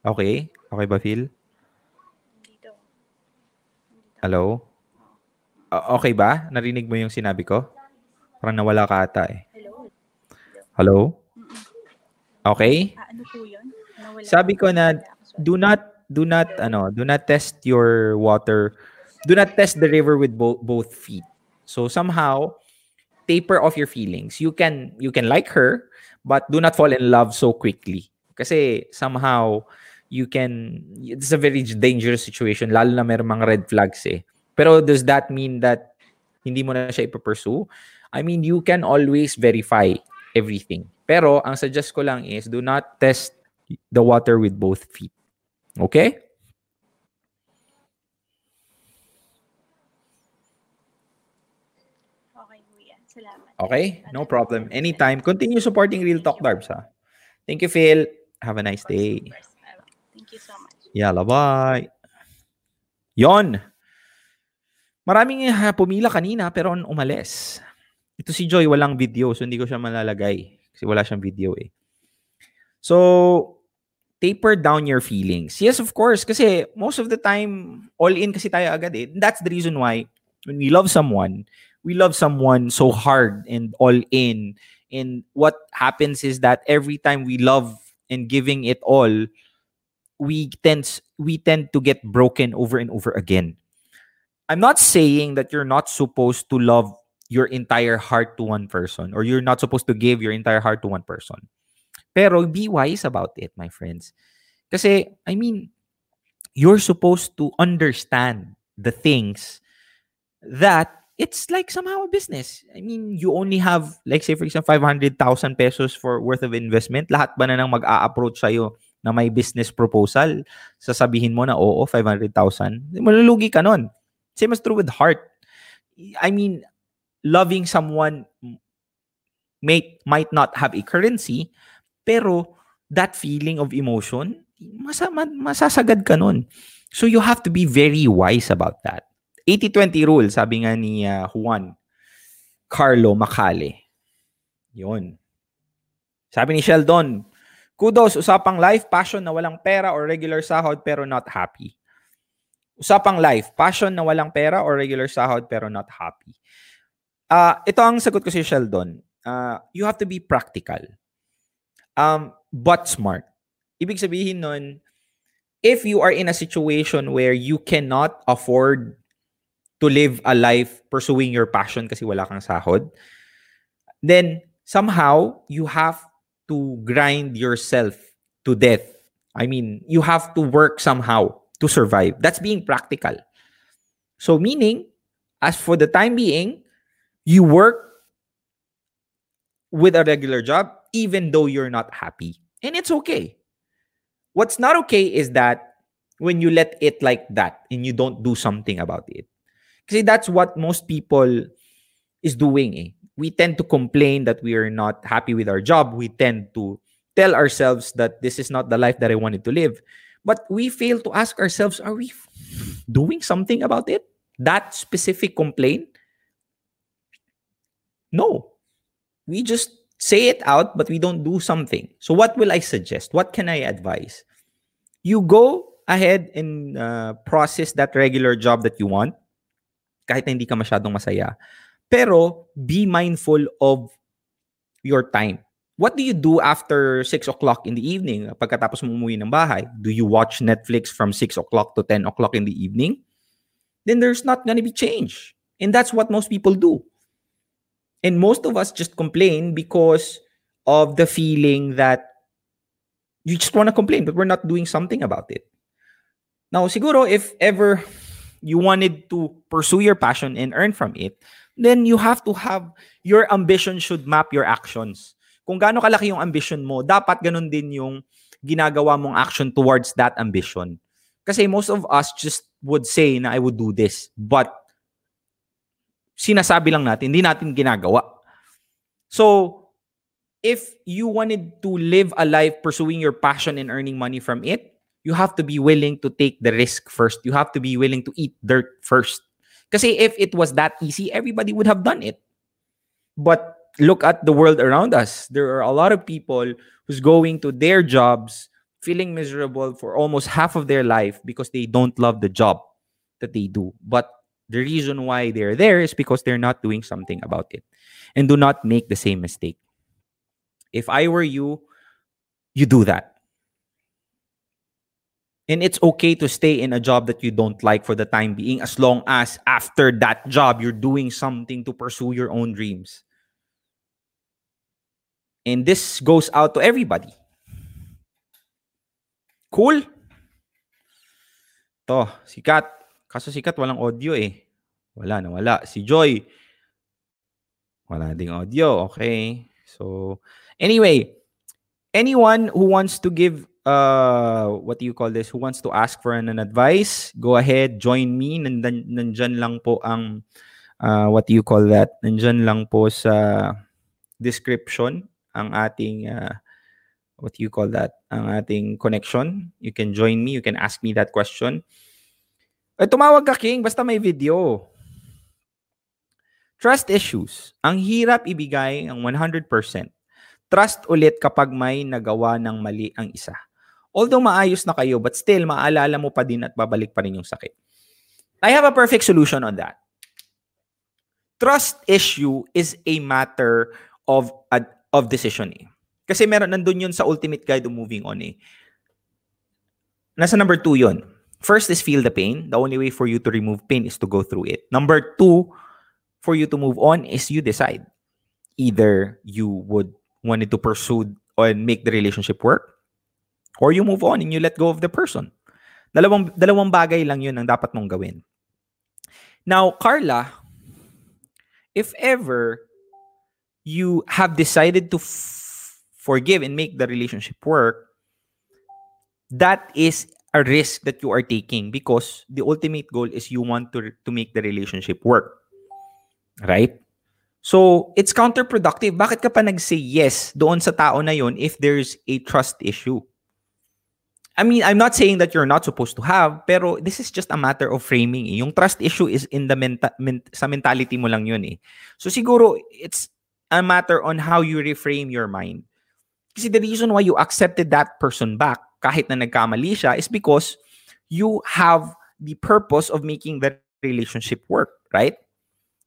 Okay? Okay ba Phil?
Dito.
Hello? O- okay ba? Narinig mo yung sinabi ko? Parang nawala ka ata eh.
Hello?
Hello? Okay?
Ah, ano po yun?
Sabi ko na, do not do not ano do not test your water do not test the river with both both feet. So somehow taper off your feelings. You can you can like her but do not fall in love so quickly. Kasi somehow you can it's a very dangerous situation lalo na may mga red flags eh. Pero does that mean that hindi mo na siya ipupursue? I mean you can always verify everything. Pero ang suggest ko lang is do not test the water with both feet? Okay, Okay? No problem. Anytime. Continue supporting Real Talk Darbs, ha? Thank you, Phil. Have a nice day.
Thank you so much.
Yalla, bye. Yon. Maraming uh, pumila kanina pero umalis. Ito si Joy, walang video. So, hindi ko siya malalagay. Kasi wala siyang video eh. So, taper down your feelings. Yes, of course. Kasi most of the time, all in kasi tayo agad eh. That's the reason why when we love someone, we love someone so hard and all in. And what happens is that every time we love and giving it all, we tend we tend to get broken over and over again. I'm not saying that you're not supposed to love your entire heart to one person or you're not supposed to give your entire heart to one person. Pero be wise about it, my friends. Kasi, I mean, you're supposed to understand the things that it's like somehow a business. I mean, you only have, like say for example, 500,000 pesos for worth of investment. Lahat ba na nang mag-a-approach sa'yo na may business proposal? Sasabihin mo na, oo, 500,000. Malulugi ka nun. Same as true with heart. I mean, loving someone may might not have a currency, pero that feeling of emotion, masa, masasagad ka nun. So you have to be very wise about that. 80-20 rule, sabi nga ni uh, Juan Carlo Macale. Yun. Sabi ni Sheldon, kudos, usapang life, passion na walang pera or regular sahod pero not happy. Usapang life, passion na walang pera or regular sahod pero not happy. Uh, ito ang sagot ko si Sheldon. Uh, you have to be practical. Um, but smart. Ibig sabihin nun, if you are in a situation where you cannot afford to live a life pursuing your passion kasi wala kang sahod, then somehow you have to grind yourself to death. I mean, you have to work somehow to survive. That's being practical. So, meaning, as for the time being, you work with a regular job even though you're not happy. And it's okay. What's not okay is that when you let it like that and you don't do something about it. Because that's what most people is doing. Eh. We tend to complain that we are not happy with our job. We tend to tell ourselves that this is not the life that I wanted to live. But we fail to ask ourselves, are we doing something about it? That specific complaint? No. We just say it out, but we don't do something. So, what will I suggest? What can I advise? You go ahead and uh, process that regular job that you want, kahit na hindi ka masyadong masaya. Pero, be mindful of your time. What do you do after 6 o'clock in the evening pagkatapos mo umuwi ng bahay? Do you watch Netflix from 6 o'clock to 10 o'clock in the evening? Then there's not gonna be change. And that's what most people do. And most of us just complain because of the feeling that you just want to complain, but we're not doing something about it. Now, siguro, if ever you wanted to pursue your passion and earn from it, then you have to have your ambition should map your actions. kung gaano kalaki yung ambition mo, dapat ganun din yung ginagawa mong action towards that ambition. Kasi most of us just would say na I would do this. But sinasabi lang natin, hindi natin ginagawa. So, if you wanted to live a life pursuing your passion and earning money from it, you have to be willing to take the risk first. You have to be willing to eat dirt first. Kasi if it was that easy, everybody would have done it. But look at the world around us. There are a lot of people who's going to their jobs feeling miserable for almost half of their life because they don't love the job that they do. But the reason why they're there is because they're not doing something about it. And do not make the same mistake. If I were you, you do that. And it's okay to stay in a job that you don't like for the time being, as long as after that job, you're doing something to pursue your own dreams. And this goes out to everybody. Cool? To, sikat. Kaso sikat walang audio eh. Wala na wala. Si Joy, wala ding audio. Okay. So, anyway, anyone who wants to give uh what do you call this who wants to ask for an, an advice go ahead join me Nandan, nandyan lang po ang uh, what do you call that nandyan lang po sa description ang ating uh, what do you call that? Ang ating connection. You can join me. You can ask me that question. Eh, tumawag ka, King, basta may video. Trust issues. Ang hirap ibigay ang 100%. Trust ulit kapag may nagawa ng mali ang isa. Although maayos na kayo, but still, maalala mo pa din at babalik pa rin yung sakit. I have a perfect solution on that. Trust issue is a matter of of decision eh. Kasi meron nandun yun sa ultimate guide of moving on eh. Nasa number two yun. First is feel the pain. The only way for you to remove pain is to go through it. Number two, for you to move on is you decide. Either you would wanted to pursue and make the relationship work or you move on and you let go of the person. Dalawang, dalawang bagay lang yun ang dapat mong gawin. Now, Carla, if ever you have decided to f- forgive and make the relationship work, that is a risk that you are taking because the ultimate goal is you want to to make the relationship work. Right? So, it's counterproductive. Bakit ka pa nag-say yes doon sa tao na yon if there's a trust issue? I mean, I'm not saying that you're not supposed to have, pero this is just a matter of framing. Eh. Yung trust issue is in the menta- men- sa mentality mo lang yun eh. So siguro, it's a matter on how you reframe your mind. Kasi the reason why you accepted that person back kahit na nagkamali siya is because you have the purpose of making that relationship work, right?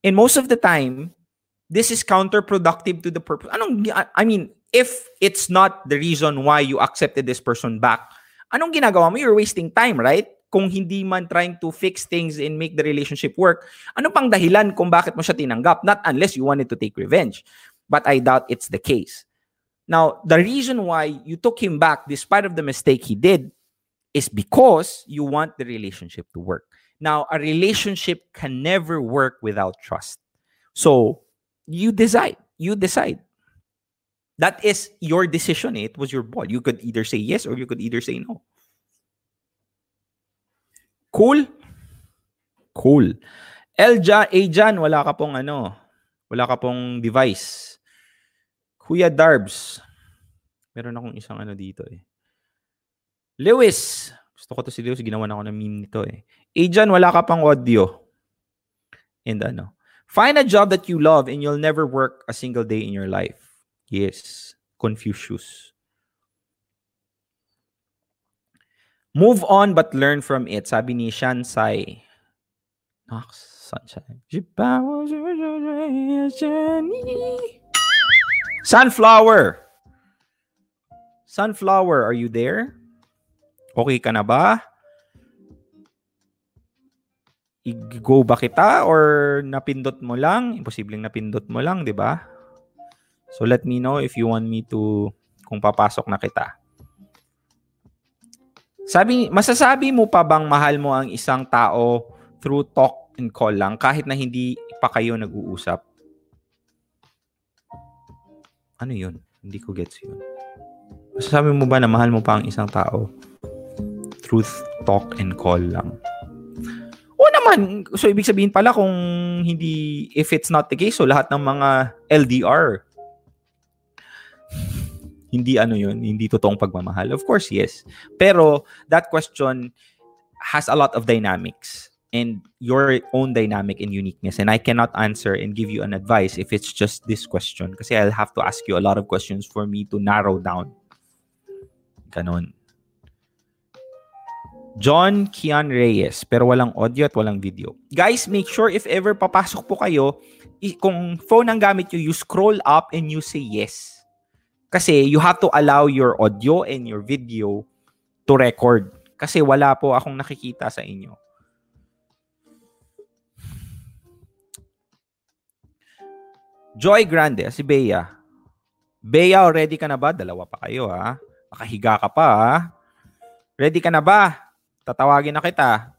And most of the time, this is counterproductive to the purpose. Anong, I mean, if it's not the reason why you accepted this person back, anong ginagawa mo? You're wasting time, right? Kung hindi man trying to fix things and make the relationship work, ano pang dahilan kung bakit mo siya tinanggap? Not unless you wanted to take revenge. But I doubt it's the case. Now, the reason why you took him back despite of the mistake he did is because you want the relationship to work. Now, a relationship can never work without trust. So, you decide. You decide. That is your decision. It was your ball. You could either say yes or you could either say no. Cool? Cool. Elja, Ajan, wala ka pong ano, wala ka pong device. Kuya Darbs. Meron akong isang ano dito eh. Lewis. Gusto ko to si Lewis. Ginawa na ako ng meme nito eh. Ajan, wala ka pang audio. And ano. Find a job that you love and you'll never work a single day in your life. Yes. Confucius. Move on but learn from it. Sabi ni Shansai. Nox, sunshine. Sunflower. Sunflower, are you there? Okay ka na ba? I-go ba kita or napindot mo lang? Imposibleng napindot mo lang, di ba? So let me know if you want me to kung papasok na kita. Sabi, masasabi mo pa bang mahal mo ang isang tao through talk and call lang kahit na hindi pa kayo nag-uusap? Ano yun? Hindi ko gets yun. Masasabi mo ba na mahal mo pa ang isang tao? Truth, talk, and call lang. O naman, so ibig sabihin pala kung hindi, if it's not the case, so lahat ng mga LDR, hindi ano yun, hindi totoong pagmamahal. Of course, yes. Pero that question has a lot of dynamics and your own dynamic and uniqueness. And I cannot answer and give you an advice if it's just this question. Kasi I'll have to ask you a lot of questions for me to narrow down. Ganon. John Kian Reyes, pero walang audio at walang video. Guys, make sure if ever papasok po kayo, kung phone ang gamit nyo, you scroll up and you say yes. Kasi you have to allow your audio and your video to record. Kasi wala po akong nakikita sa inyo. Joy Grande, si Bea. Bea, ready ka na ba? Dalawa pa kayo ha. Nakahiga ka pa ha. Ready ka na ba? Tatawagin na kita.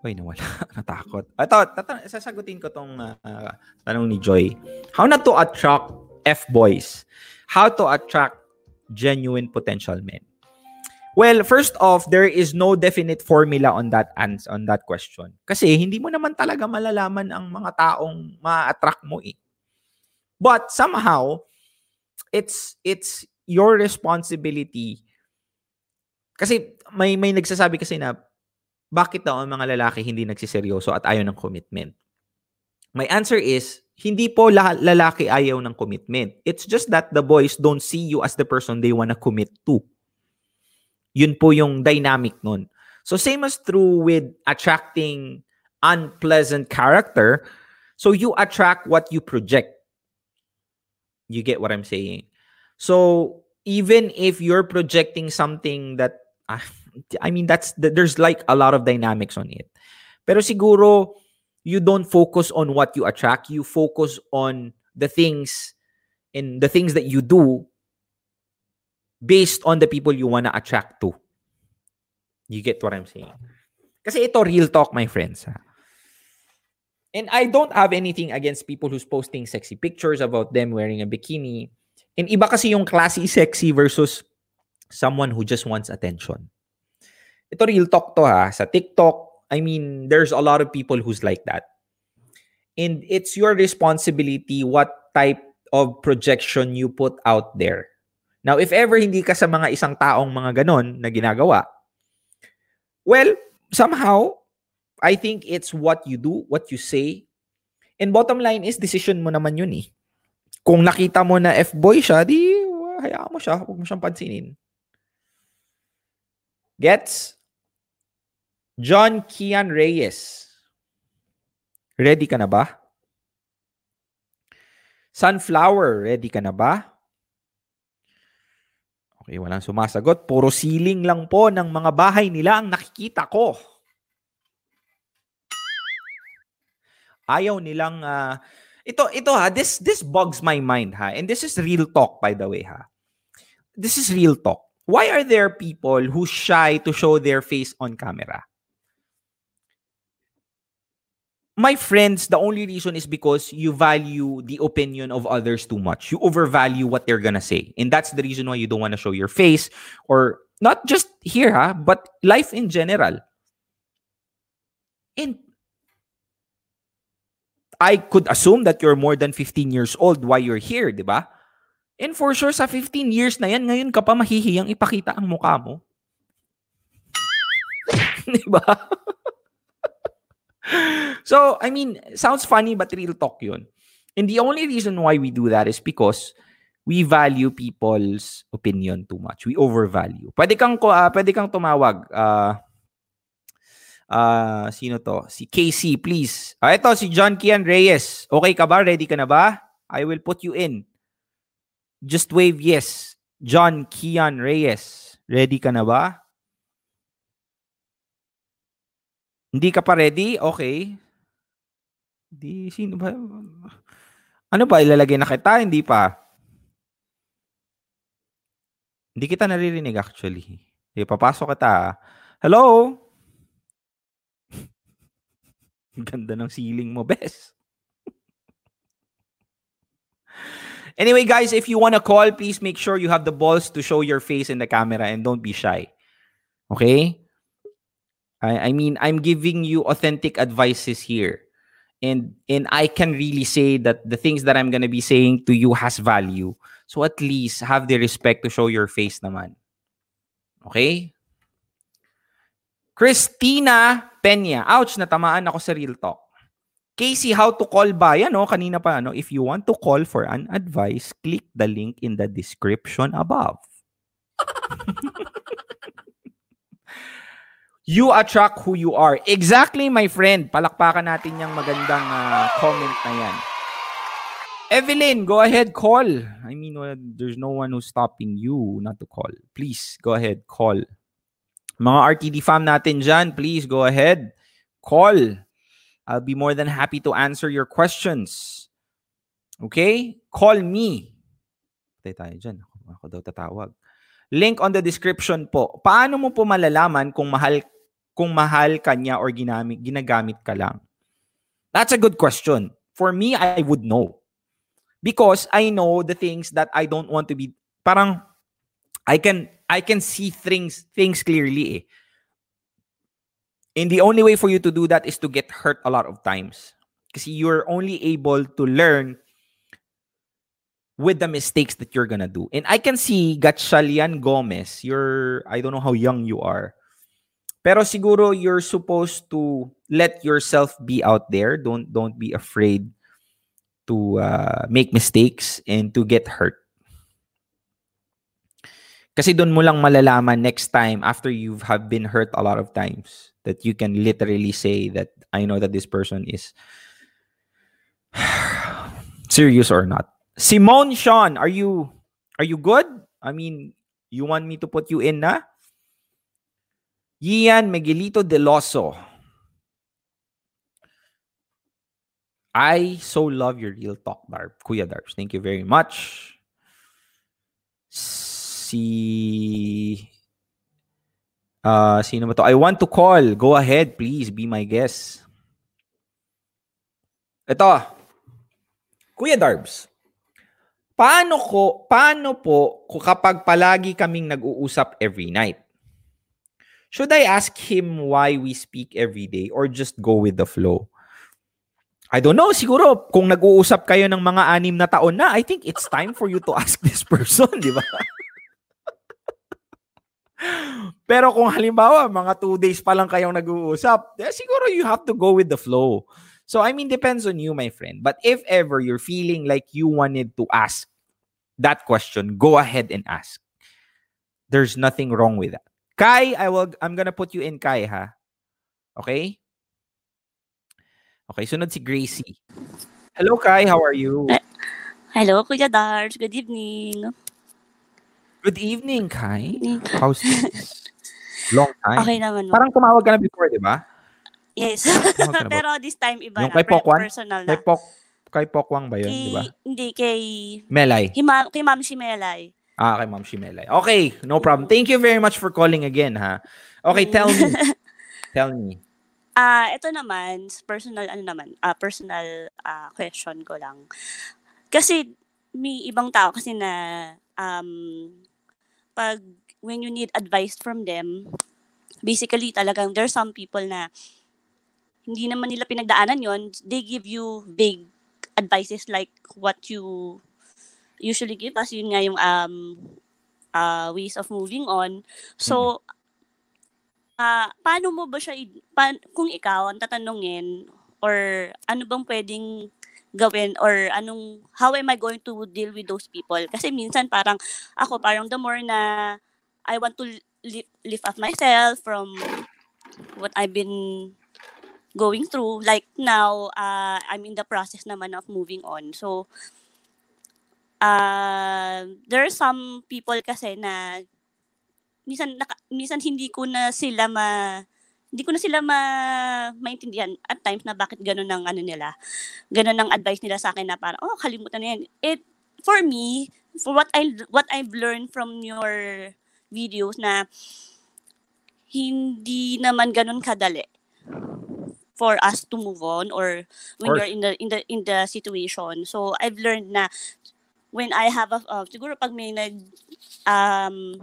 Uy, nawala. Natakot. Ito, tata- sasagutin ko tong uh, tanong ni Joy. How not to attract F-boys? How to attract genuine potential men? Well, first off, there is no definite formula on that ans on that question. Kasi hindi mo naman talaga malalaman ang mga taong ma-attract mo eh. But somehow, it's it's your responsibility kasi may may nagsasabi kasi na bakit daw ang mga lalaki hindi nagsiseryoso at ayaw ng commitment? My answer is, hindi po lalaki ayaw ng commitment. It's just that the boys don't see you as the person they wanna commit to. Yun po yung dynamic nun. So same as true with attracting unpleasant character. So you attract what you project. You get what I'm saying? So even if you're projecting something that I mean that's there's like a lot of dynamics on it. Pero siguro you don't focus on what you attract, you focus on the things and the things that you do based on the people you want to attract to. You get what I'm saying? Kasi ito real talk my friends ha. And I don't have anything against people who's posting sexy pictures about them wearing a bikini. And iba kasi yung classy sexy versus someone who just wants attention. Ito real talk to ha. Sa TikTok, I mean, there's a lot of people who's like that. And it's your responsibility what type of projection you put out there. Now, if ever hindi ka sa mga isang taong mga ganon na ginagawa, well, somehow, I think it's what you do, what you say. And bottom line is, decision mo naman yun eh. Kung nakita mo na F-boy siya, di hayaan mo siya. Huwag mo siyang pansinin. Gets? John Kian Reyes. Ready ka na ba? Sunflower, ready ka na ba? Okay, walang sumasagot. Puro ceiling lang po ng mga bahay nila ang nakikita ko. Ayaw nilang ah, ito ito ha, this this bugs my mind ha. And this is real talk by the way ha. This is real talk. Why are there people who shy to show their face on camera? My friends, the only reason is because you value the opinion of others too much. You overvalue what they're gonna say. And that's the reason why you don't want to show your face or not just here, ha, but life in general. And I could assume that you're more than 15 years old while you're here, di ba? And for sure, sa 15 years na yan, ngayon ka pa mahihiyang ipakita ang mukha mo. di ba? so, I mean, sounds funny but real talk yun. And the only reason why we do that is because we value people's opinion too much. We overvalue. Pwede kang, uh, pwede kang tumawag. Uh, uh, sino to? Si KC, please. Ah, ito, si John Kian Reyes. Okay ka ba? Ready ka na ba? I will put you in. Just wave yes. John Kian Reyes. Ready ka na ba? Hindi ka pa ready? Okay. Di, sino ba? Ano ba, ilalagay na kita? Hindi pa. Hindi kita naririnig actually. Sige, papasok kita. Hello? Ganda ng ceiling mo, bes. anyway, guys, if you want to call, please make sure you have the balls to show your face in the camera and don't be shy. Okay? I, I mean, I'm giving you authentic advices here. And and I can really say that the things that I'm gonna be saying to you has value. So at least have the respect to show your face naman. Okay? Christina Peña. Ouch, natamaan ako sa real talk. Casey, how to call ba? Yan, oh, kanina pa, ano? If you want to call for an advice, click the link in the description above. You attract who you are. Exactly, my friend. Palakpakan natin yung magandang uh, comment na yan. Evelyn, go ahead, call. I mean, there's no one who's stopping you not to call. Please, go ahead, call. Mga RTD fam natin dyan, please go ahead. Call. I'll be more than happy to answer your questions. Okay? Call me. Patay tayo dyan. Ako, ako daw tatawag. Link on the description po. Paano mo po malalaman kung mahal kung mahal ka niya or ginamit, ginagamit ka lang? That's a good question. For me, I would know. Because I know the things that I don't want to be parang I can I can see things things clearly eh. And the only way for you to do that is to get hurt a lot of times. Because you're only able to learn with the mistakes that you're gonna do. And I can see Gatchalian Gomez, you're I don't know how young you are Pero siguro you're supposed to let yourself be out there. Don't don't be afraid to uh, make mistakes and to get hurt. Kasi doon mo lang malalaman next time after you have been hurt a lot of times that you can literally say that I know that this person is serious or not. Simone Sean, are you are you good? I mean, you want me to put you in na? Ian Miguelito de Loso. I so love your real talk, Darb. Kuya Darbs. Thank you very much. Si... Uh, sino ba to? I want to call. Go ahead, please. Be my guest. Ito. Kuya Darbs. Paano ko, paano po kapag palagi kaming nag-uusap every night? Should I ask him why we speak every day or just go with the flow? I don't know, siguro kung nag-uusap kayo ng mga anim na taon na, I think it's time for you to ask this person, di ba? Pero kung halimbawa, mga two days pa lang kayong nag-uusap, eh, siguro you have to go with the flow. So, I mean, depends on you, my friend. But if ever you're feeling like you wanted to ask that question, go ahead and ask. There's nothing wrong with that. Kai, I will, I'm gonna put you in Kai, ha? Okay? Okay, sunod si Gracie. Hello, Kai. How are you?
Eh. Hello, Kuya Darge. Good evening.
Good evening, Kai. How's this? Long time.
Okay naman.
Parang tumawag ka na before, di ba?
yes. Pero this time iba
Yung
na.
kay Pokwan?
Personal
Kay
na.
Pok, kay Pokwang ba yun,
Kay,
di ba?
hindi, kay,
Melay.
hima, kay Ma'am Shimelay.
Ah, kay Ma'am Shimelay. Okay, no problem. Thank you very much for calling again, ha? Okay, tell me. tell me.
Ah, ito naman, personal ano naman, ah personal ah, question ko lang. Kasi may ibang tao kasi na um pag when you need advice from them, basically talagang there's some people na hindi naman nila pinagdaanan yon they give you vague advices like what you usually give us yun nga yung um uh, ways of moving on. So ah paano mo ba siya pa- kung ikaw ang tatanungin or ano bang pwedeng gawin or anong how am I going to deal with those people? Kasi minsan parang ako parang the more na I want to lift, lift up myself from what I've been going through like now uh, I'm in the process naman of moving on. So uh, there are some people kasi na minsan naka, minsan hindi ko na sila ma hindi ko na sila ma maintindihan at times na bakit ganun ang ano nila ganun ang advice nila sa akin na parang oh kalimutan na yan it for me for what I what I've learned from your videos na hindi naman ganun kadali for us to move on or when
course.
you're in the in the in the situation so I've learned na when I have a uh, siguro pag may nag um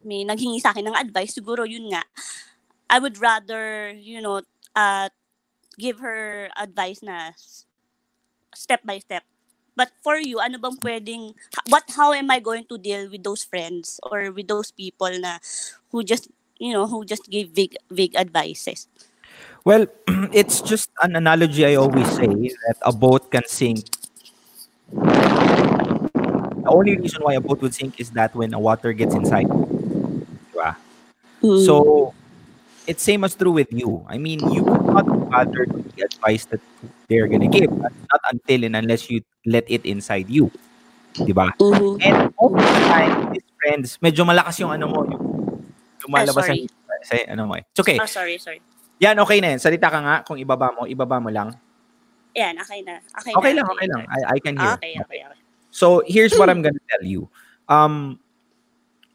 may naghingi sa akin ng advice siguro yun nga. I would rather you know uh give her advice na step by step. But for you ano bang pwedeng what how am I going to deal with those friends or with those people na who just you know who just gave vague vague advices?
Well, it's just an analogy I always say that a boat can sink. Only reason why a boat would sink is that when the water gets inside. Diba?
Mm.
So, it's same as true with you. I mean, you will not be bothered with the advice that they're gonna give. But not until and unless you let it inside you. Diba?
Mhm.
And of the time, these friends, medyo malakas yung ano mo, yung lumalabas ang sa ano mo eh. It's okay.
oh sorry sorry
Yan, okay na yan. Salita ka nga. Kung ibaba mo, ibaba mo lang.
yan okay na okay,
Okay
na,
lang, okay lang. I, I can hear.
okay okay okay
So here's what I'm gonna tell you. Um,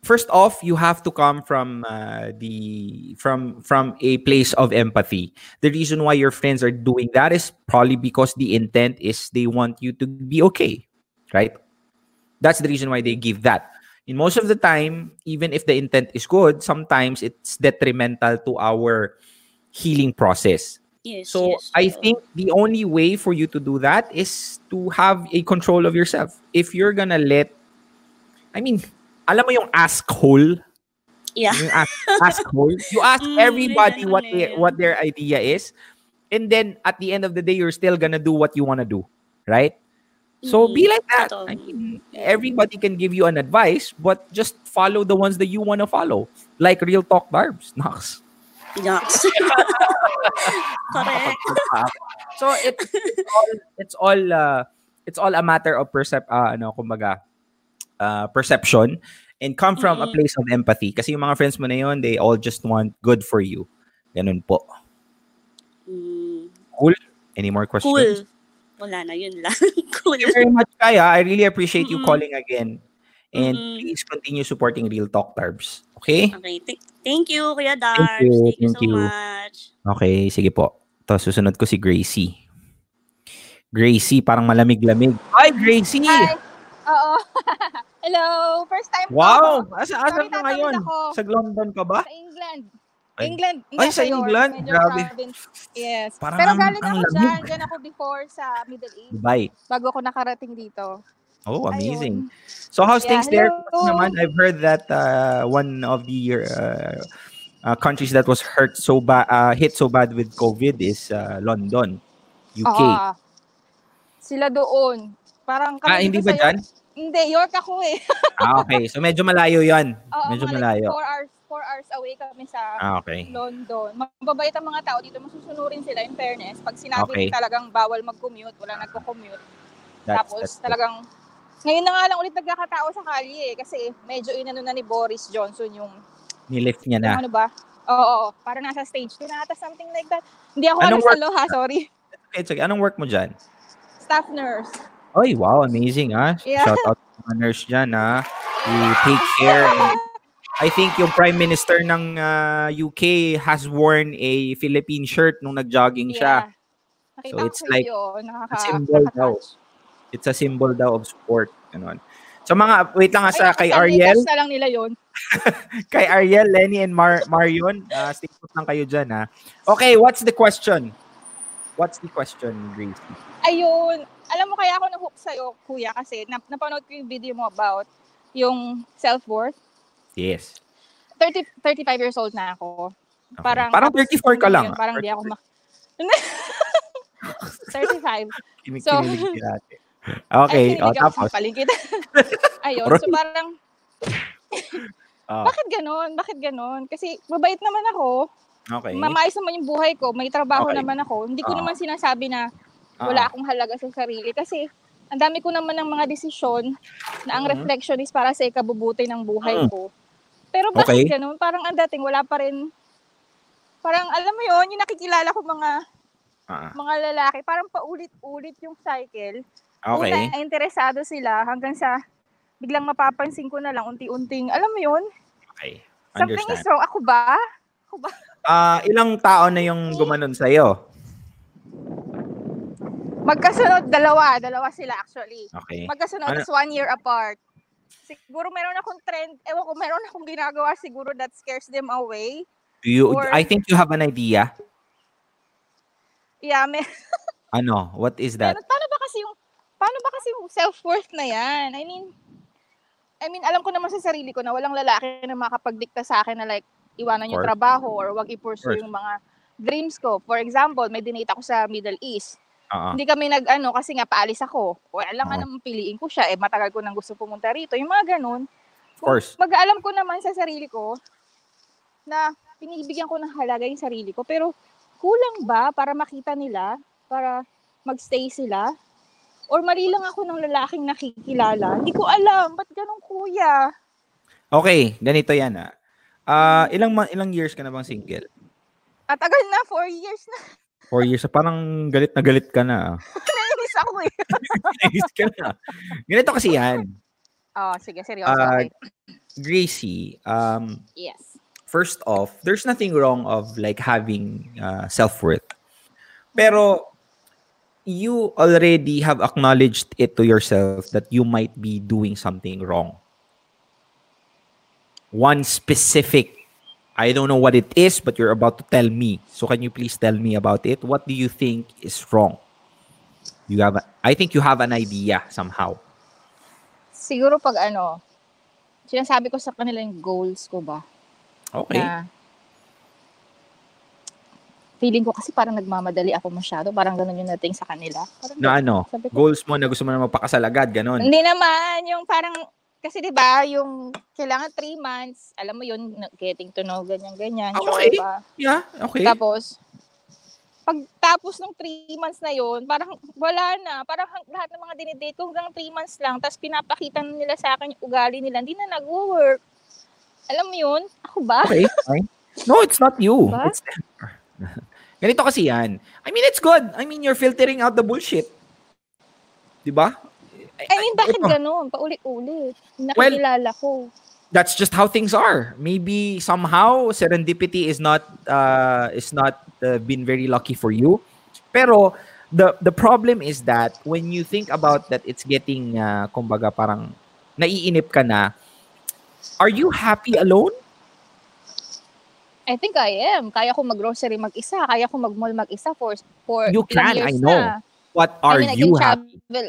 first off, you have to come from uh, the from from a place of empathy. The reason why your friends are doing that is probably because the intent is they want you to be okay, right? That's the reason why they give that. In most of the time, even if the intent is good, sometimes it's detrimental to our healing process.
Yes
So
yes,
I think the only way for you to do that is to have a control of yourself. If you're gonna let, I mean, alam mo yung ask hole,
Yeah.
Yung ask, ask hole. You ask
Mm,
everybody what they, what their idea is. And then at the end of the day, you're still gonna do what you wanna do. Right? So
Mhm.
be like that. I mean, everybody can give you an advice, but just follow the ones that you wanna follow. Like real talk barbs. Nox.
Correct.
so it, it's all it's all uh, it's all a matter of percep uh, ano kumbaga uh, perception and come from a
Mm-mm.
place of empathy kasi yung mga friends mo na yun they all just want good for you ganun po
Mm,
any more
cool.
questions
Wala na, yun lang. cool.
Thank you very much Kaya I really appreciate you
Mm-mm.
calling again and
Mm-mm.
please continue supporting Real Talk Tarbs okay
Okay. Th- thank you, Kuya Darbs.
you,
Thank you,
thank
so
you.
much.
okay sige po to susunod ko si Gracie Gracie parang malamig-lamig hi Gracie
Hi. Oo. Hello. First time ko
Wow! Asa, asan ka ngayon?
ako.
Sa London ka ba?
Sa England.
Ay.
England.
Ay, sa
York.
England?
Medyo
Grabe.
province. Yes.
Parang
Pero
ang-
galing
ang
ako
lamig.
dyan. Dyan ako before sa Middle East.
Dubai.
Bago ako nakarating dito.
Oh, amazing.
Ayun.
So how's
Yeah,
things there
hello.
naman? I've heard that uh, one of the uh, uh, countries that was hurt so bad, uh, hit so bad with COVID is uh, London, UK.
Oo. Sila doon. Parang kami
ah, hindi ba dyan?
Hindi, York ako eh.
ah, okay. So medyo malayo yan.
Oo,
Medyo malayo.
four hours, four hours away kami sa
Ah, okay.
London. Mababait ang mga tao dito. Masusunurin sila in fairness. Pag sinabi
Okay.
talagang bawal mag-commute, wala nagko-commute.
That's,
Tapos
that's
talagang, ngayon na nga lang ulit nagkakatao sa kalye eh, kasi medyo inano na ni Boris Johnson yung,
Nilift niya na.
ano ba? Oo, oo, parang nasa stage 2 na ata, something like that. Hindi ako
Anong work-
ha, sorry.
Okay, sige. Anong work mo dyan?
Staff nurse.
Oy, wow, amazing ah.
Yeah.
Shout out to mga nurse dyan ah. You take care. and I think yung Prime Minister ng uh, UK has worn a Philippine shirt nung nag-jogging siya.
Yeah. Nakita
So, it's like
video, nakaka,
symbol daw.
nakaka-touch.
It's a symbol daw of support. Ganon. So mga, wait lang nga sa kay Ariel,
na lang nila yun.
kay Ariel, Lenny, and Mar Marion, uh, stay put lang kayo dyan ha. Okay, what's the question? What's the question, Gracie?
Ayun, alam mo kaya ako na-hook sa'yo, kuya, kasi nap- napanood ko yung video mo about yung self-worth.
Yes.
30, 35 years old na ako.
Okay.
Parang,
Parang
tapos
34 ka
yun,
lang. ah.
Parang di ako mak... 35.
Kinig-
So-.
Okay,
Ay,
oh, tapos.
paligid. Ayun, so parang,
Oh,
bakit ganon? Bakit ganon? Kasi mabait naman ako.
okay.
Mamayos naman yung buhay ko. May trabaho
Okay.
naman ako. Hindi ko
Ah.
naman sinasabi na
Ah,
wala akong halaga sa sarili. Kasi ang dami ko naman ng mga desisyon na ang
Mhm.
reflection is para sa ikabubuti ng buhay
Mm.
ko. Pero bakit
Okay.
ganun? Parang ang dating wala pa rin, parang alam mo yon yung nakikilala ko mga
ah,
mga lalaki, parang paulit-ulit yung cycle.
Okay.
Una, interesado sila hanggang sa biglang mapapansin ko na lang unti-unting, alam mo yun?
Okay.
Something is
Understand.
wrong. Ako ba?
Ah, ilang tao na yung gumanon sa iyo?
Magkasunod, dalawa. Dalawa sila actually.
Okay.
Magkasunod,
Ano-
one year apart. Siguro meron akong trend, ewan ko, meron akong ginagawa siguro that scares them away.
Do you
or-
I think you have an idea.
Yeah, may,
Ano? What is that?
meron, paano ba kasi yung, paano ba kasi self-worth na yan? I mean, I mean, alam ko naman sa sarili ko na walang lalaki na makapagdikta sa akin na like, iwanan yung trabaho or wag i-pursue yung mga dreams ko. For example, may dinate ako sa Middle East.
Oo.
Hindi kami nag-ano kasi nga paalis ako. Wala nga
Oo.
namang piliin ko siya. Eh, matagal ko nang gusto pumunta rito. Yung mga ganun.
Of course.
Mag-aalam ko naman sa sarili ko na pinibigyan ko ng halaga yung sarili ko. Pero kulang ba para makita nila? Para magstay sila? Or mali lang ako ng lalaking nakikilala? Hindi ko alam. Ba't ganun kuya?
Okay, ganito yan ah. Ah, ilang ilang years ka na bang single?
At tagal na, four years na.
Four years. So parang galit na galit ka na. ah.
Nainis ako eh.
Nainis ka na. Ganito kasi yan.
Oh, sige, seryoso.
Ah,
okay.
Gracie, um,
Yes.
first off, there's nothing wrong of like having uh, self-worth. Pero you already have acknowledged it to yourself that you might be doing something wrong. One specific, I don't know what it is, but you're about to tell me. So can you please tell me about it? What do you think is wrong? You have, a, I think you have an idea somehow.
Siguro pag ano, sinasabi ko sa kanila yung goals ko ba?
Okay.
Na, feeling ko kasi parang nagmamadali ako masyado. Parang ganun yung nating sa kanila. Parang
Na ano,
ko,
goals mo na gusto mo na magpakasal agad, ganon.
Hindi naman, yung parang, kasi di ba yung kailangan three months, alam mo yun, getting to know, ganyan-ganyan.
Okay.
Diba?
Yeah, okay.
Tapos, pag tapos ng three months na yun, parang wala na. Parang lahat ng mga dinidate ko hanggang three months lang. Tapos pinapakita na nila sa akin yung ugali nila. Hindi na nag-work. Alam mo yun? Ako ba?
Okay, fine. No, it's not you.
Diba?
It's them. Ganito kasi yan. I mean, it's good. I mean, you're filtering out the bullshit. Diba?
I mean, bakit
Ito,
ganun? Paulit-ulit. Nakikilala ko.
That's just how things are. Maybe somehow serendipity is not uh, is not uh, been very lucky for you. Pero the the problem is that when you think about that it's getting uh, kumbaga parang naiinip ka na, are you happy alone?
I think I am. Kaya ko mag-grocery mag-isa. Kaya ko mag-mall mag-isa for, for
You can, I
years
know.
na.
What
I
are
mean, I
you
can
happy?
travel.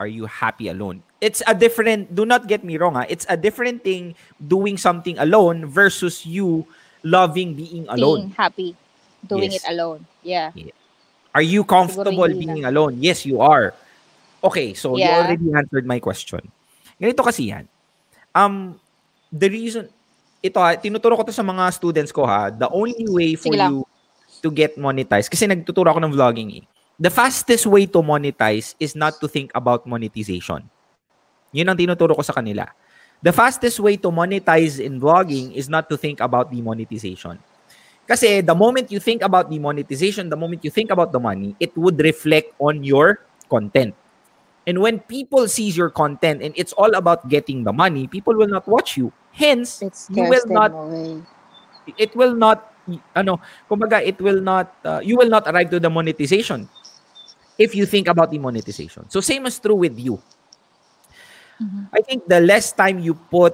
are you happy alone? It's a different, do not get me wrong, ha? it's a different thing doing something alone versus you loving being alone.
Being happy. Doing
Yes.
it alone. Yeah.
Are you comfortable being alone? Yes, you are. Okay, so you
Yeah.
already answered my question. Ganito kasi yan. Um, the reason, ito ha, tinuturo ko to sa mga students ko ha, the only way for you to get monetized, kasi nagtuturo ako ng vlogging eh, the fastest way to monetize is not to think about monetization. Yun ang tinuturo ko sa kanila. The fastest way to monetize in vlogging is not to think about the monetization. Kasi the moment you think about the monetization, the moment you think about the money, it would reflect on your content. And when people sees your content and it's all about getting the money, people will not watch you. Hence,
It
you will not
away.
it will not ano kumbaga it will not uh, you will not arrive to the monetization if you think about the monetization. So same is true with you.
Mhm.
i think the less time you put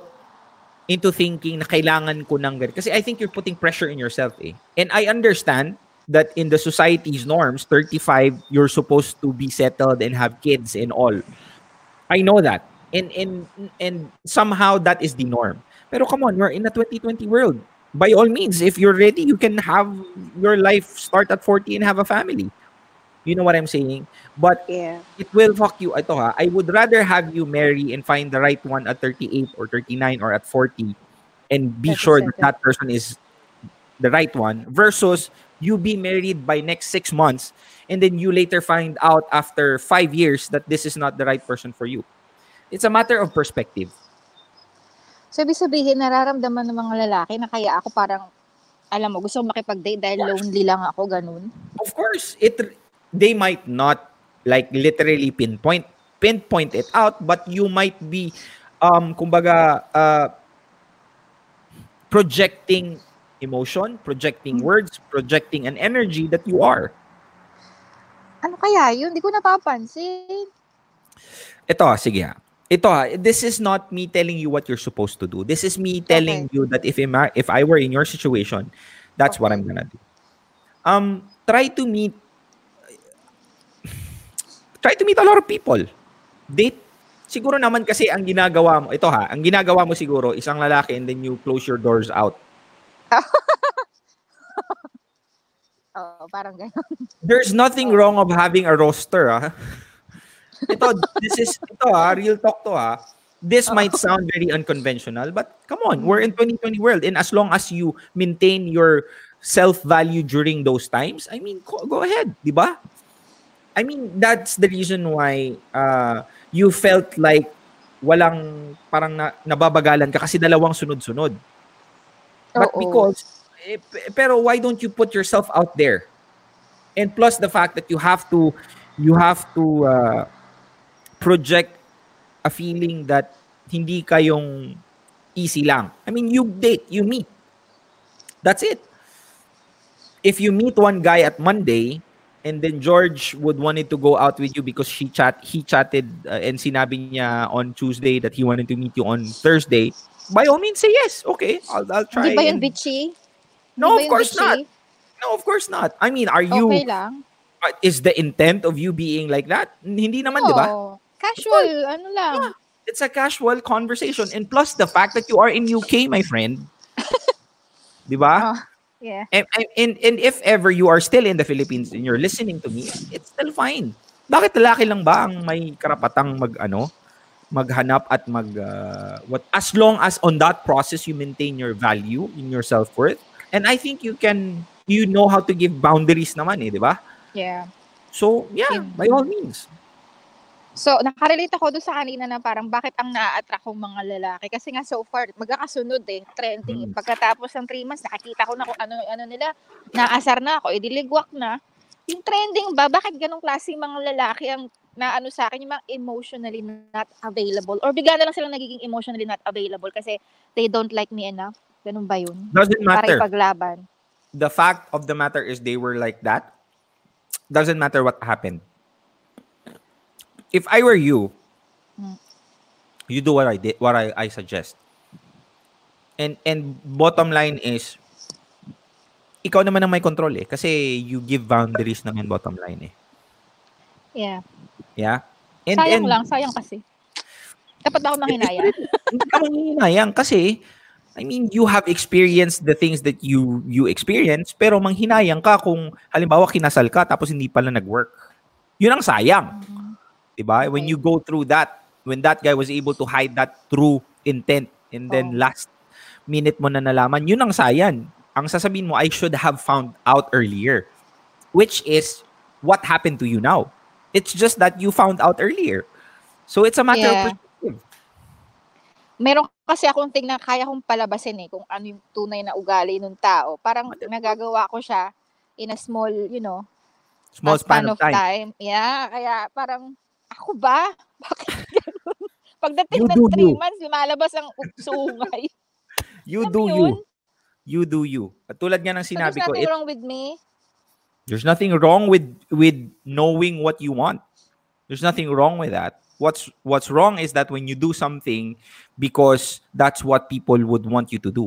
into thinking na kailangan ko ng ganito kasi i think you're putting pressure in yourself eh. And i understand that in the society's norms 35 you're supposed to be settled and have kids and all. I know that. And and and somehow that is the norm pero come on we're in a 2020 world by all means, if you're ready, you can have your life start at 40 and have a family. You know what I'm saying? But
Yeah.
it will fuck you. Ito ha, I would rather have you marry and find the right one at 38 or 39 or at 40 and be sure that that person is the right one versus you be married by next six months and then you later find out after five years that this is not the right person for you. It's a matter of perspective.
So, ibig sabihin, nararamdaman ng mga lalaki na kaya ako parang, alam mo, gusto ko makipag-date dahil lonely lang ako, ganun.
of course it they might not like literally pinpoint pinpoint it out but you might be um kumbaga uh, projecting emotion projecting words projecting an energy that you are
Ano kaya yun? Hindi ko napapansin.
ito sige ah. Ito ah, this is not me telling you what you're supposed to do. This is me telling you that if ima- if I were in your situation that's what I'm gonna do. Um try to meet try to meet a lot of people. Date siguro naman kasi ang ginagawa mo ito ha ang ginagawa mo siguro isang lalaki and then you close your doors out.
Oo, parang ganun.
there's nothing wrong of having a roster ah ito this is ito ha real talk to ha this might sound very unconventional but come on we're in 2020 world and as long as you maintain your self value during those times i mean go, go ahead di ba? I mean that's the reason why uh, you felt like walang parang na, nababagalan ka kasi dalawang sunod-sunod. But
Oo.
because eh, pero why don't you put yourself out there? And plus the fact that you have to you have to uh, project a feeling that hindi kayong easy lang. I mean, you date, you meet. That's it. If you meet one guy at Monday and then George would wanted to go out with you because she chat he chatted uh, and sinabi niya on Tuesday that he wanted to meet you on Thursday, by all means say yes. Okay, I'll I'll try.
Hindi ba yun
and-
bitchy?
No, of
Hindi ba yun
course not. No, of course not. I mean, are you
Okay lang.
is the intent of you being like that? Hindi naman, di ba?
Casual, ano lang.
It's a casual conversation. And plus the fact that you are in UK, my friend, 'Di ba?
Oh, yeah.
And, and, and if ever you are still in the Philippines and you're listening to me, it's still fine. Bakit lalaki lang ba ang may karapatang mag ano, maghanap at mag uh, what as long as on that process you maintain your value in your self-worth and I think you can you know how to give boundaries naman eh, 'di ba?
Yeah.
So, yeah,
Yeah.
by all means.
So, nakarelate ako doon sa kanina na parang bakit ang na-attract kong mga lalaki. Kasi nga so far, magkakasunod eh, trending.
Mm.
Pagkatapos ng 3 months, nakakita ko na kung ano, ano nila, naasar na ako, idiligwak na. Yung trending ba, bakit ganong klaseng mga lalaki ang naano sa akin, yung mga emotionally not available? Or bigla na lang silang nagiging emotionally not available kasi they don't like me enough? Ganun ba yun?
Doesn't
Para
matter.
ipaglaban.
The fact of the matter is they were like that. Doesn't matter what happened. If I were you,
Mm.
you do what I did, what I, I suggest. And and bottom line is ikaw naman ang may control eh kasi you give boundaries naman bottom line eh.
Yeah.
Yeah? And
sayang
and
lang, sayang kasi. Dapat ba ako manghinaya?
hindi ka manghihinayang kasi I mean, you have experienced the things that you you experience, pero manghinayang ka kung halimbawa kinasal ka tapos hindi pala nag-work. Yun ang sayang. 'Di ba? When
Okay.
you go through that, when that guy was able to hide that true intent and then
Oo.
last minute mo na nalaman, yun ang sayang. Ang sasabihin mo, I should have found out earlier. Which is what happened to you now. It's just that you found out earlier. So it's a matter of
Yeah.
perspective.
meron kasi akong thing na kaya kong palabasin eh, kung ano yung tunay na ugali ng tao. Parang nagagawa ko siya in a small, you know,
Small
a
span of time.
Yeah, kaya parang, ako ba? Bakit ganun? Pagdating
You
ng
do
3
you.
months, lumalabas ang sungay.
You
Alam
do
mo
you.
yun?
You do you. At tulad nga ng
So,
sinabi
there's
ko,
nothing
it,
wrong with me.
there's nothing wrong with with knowing what you want. There's nothing wrong with that. What's what's wrong is that when you do something because that's what people would want you to do.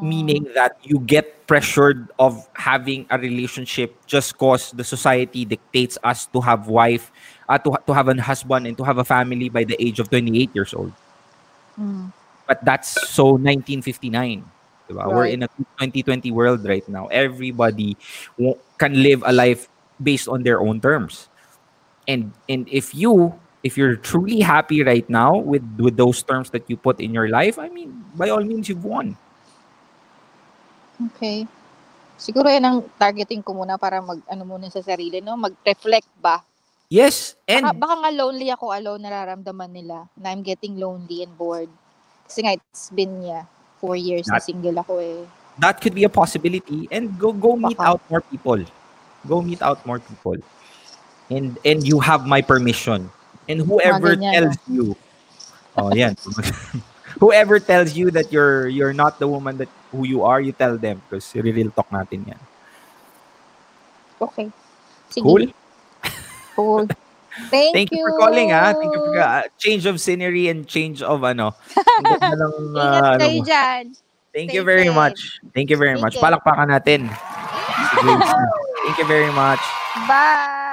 Meaning that you get pressured of having a relationship just cause the society dictates us to have wife, uh, to, to have a husband and to have a family by the age of 28 years old.
Mm.
But that's so 1959. Diba? We're in a 2020 world right now. Everybody wa- can live a life based on their own terms. And and if you if you're truly happy right now with with those terms that you put in your life, I mean, by all means you've won.
Okay. Siguro yan ang targeting ko muna para mag, ano muna sa sarili, no? Mag-reflect ba?
Yes, and
Baka, baka nga lonely ako alone, nararamdaman nila na I'm getting lonely and bored. Kasi nga, it's been, yeah, four years na
That-
single ako eh.
that could be a possibility and go go meet
Baka.
out more people go meet out more people and and you have my permission and whoever
ganyan,
tells you oh yan whoever tells you that you're you're not the woman that who you are you tell them because real talk natin yan
Okay. Sige.
cool
Cool. Thank,
thank you for calling ah thank you for uh, change of scenery and change of ano ng, uh,
Ingat kayo dyan.
Thank
Stay
you very
safe.
much. Thank you very
Thank
much.
you.
Palakpakan natin. Thank you very much.
Bye!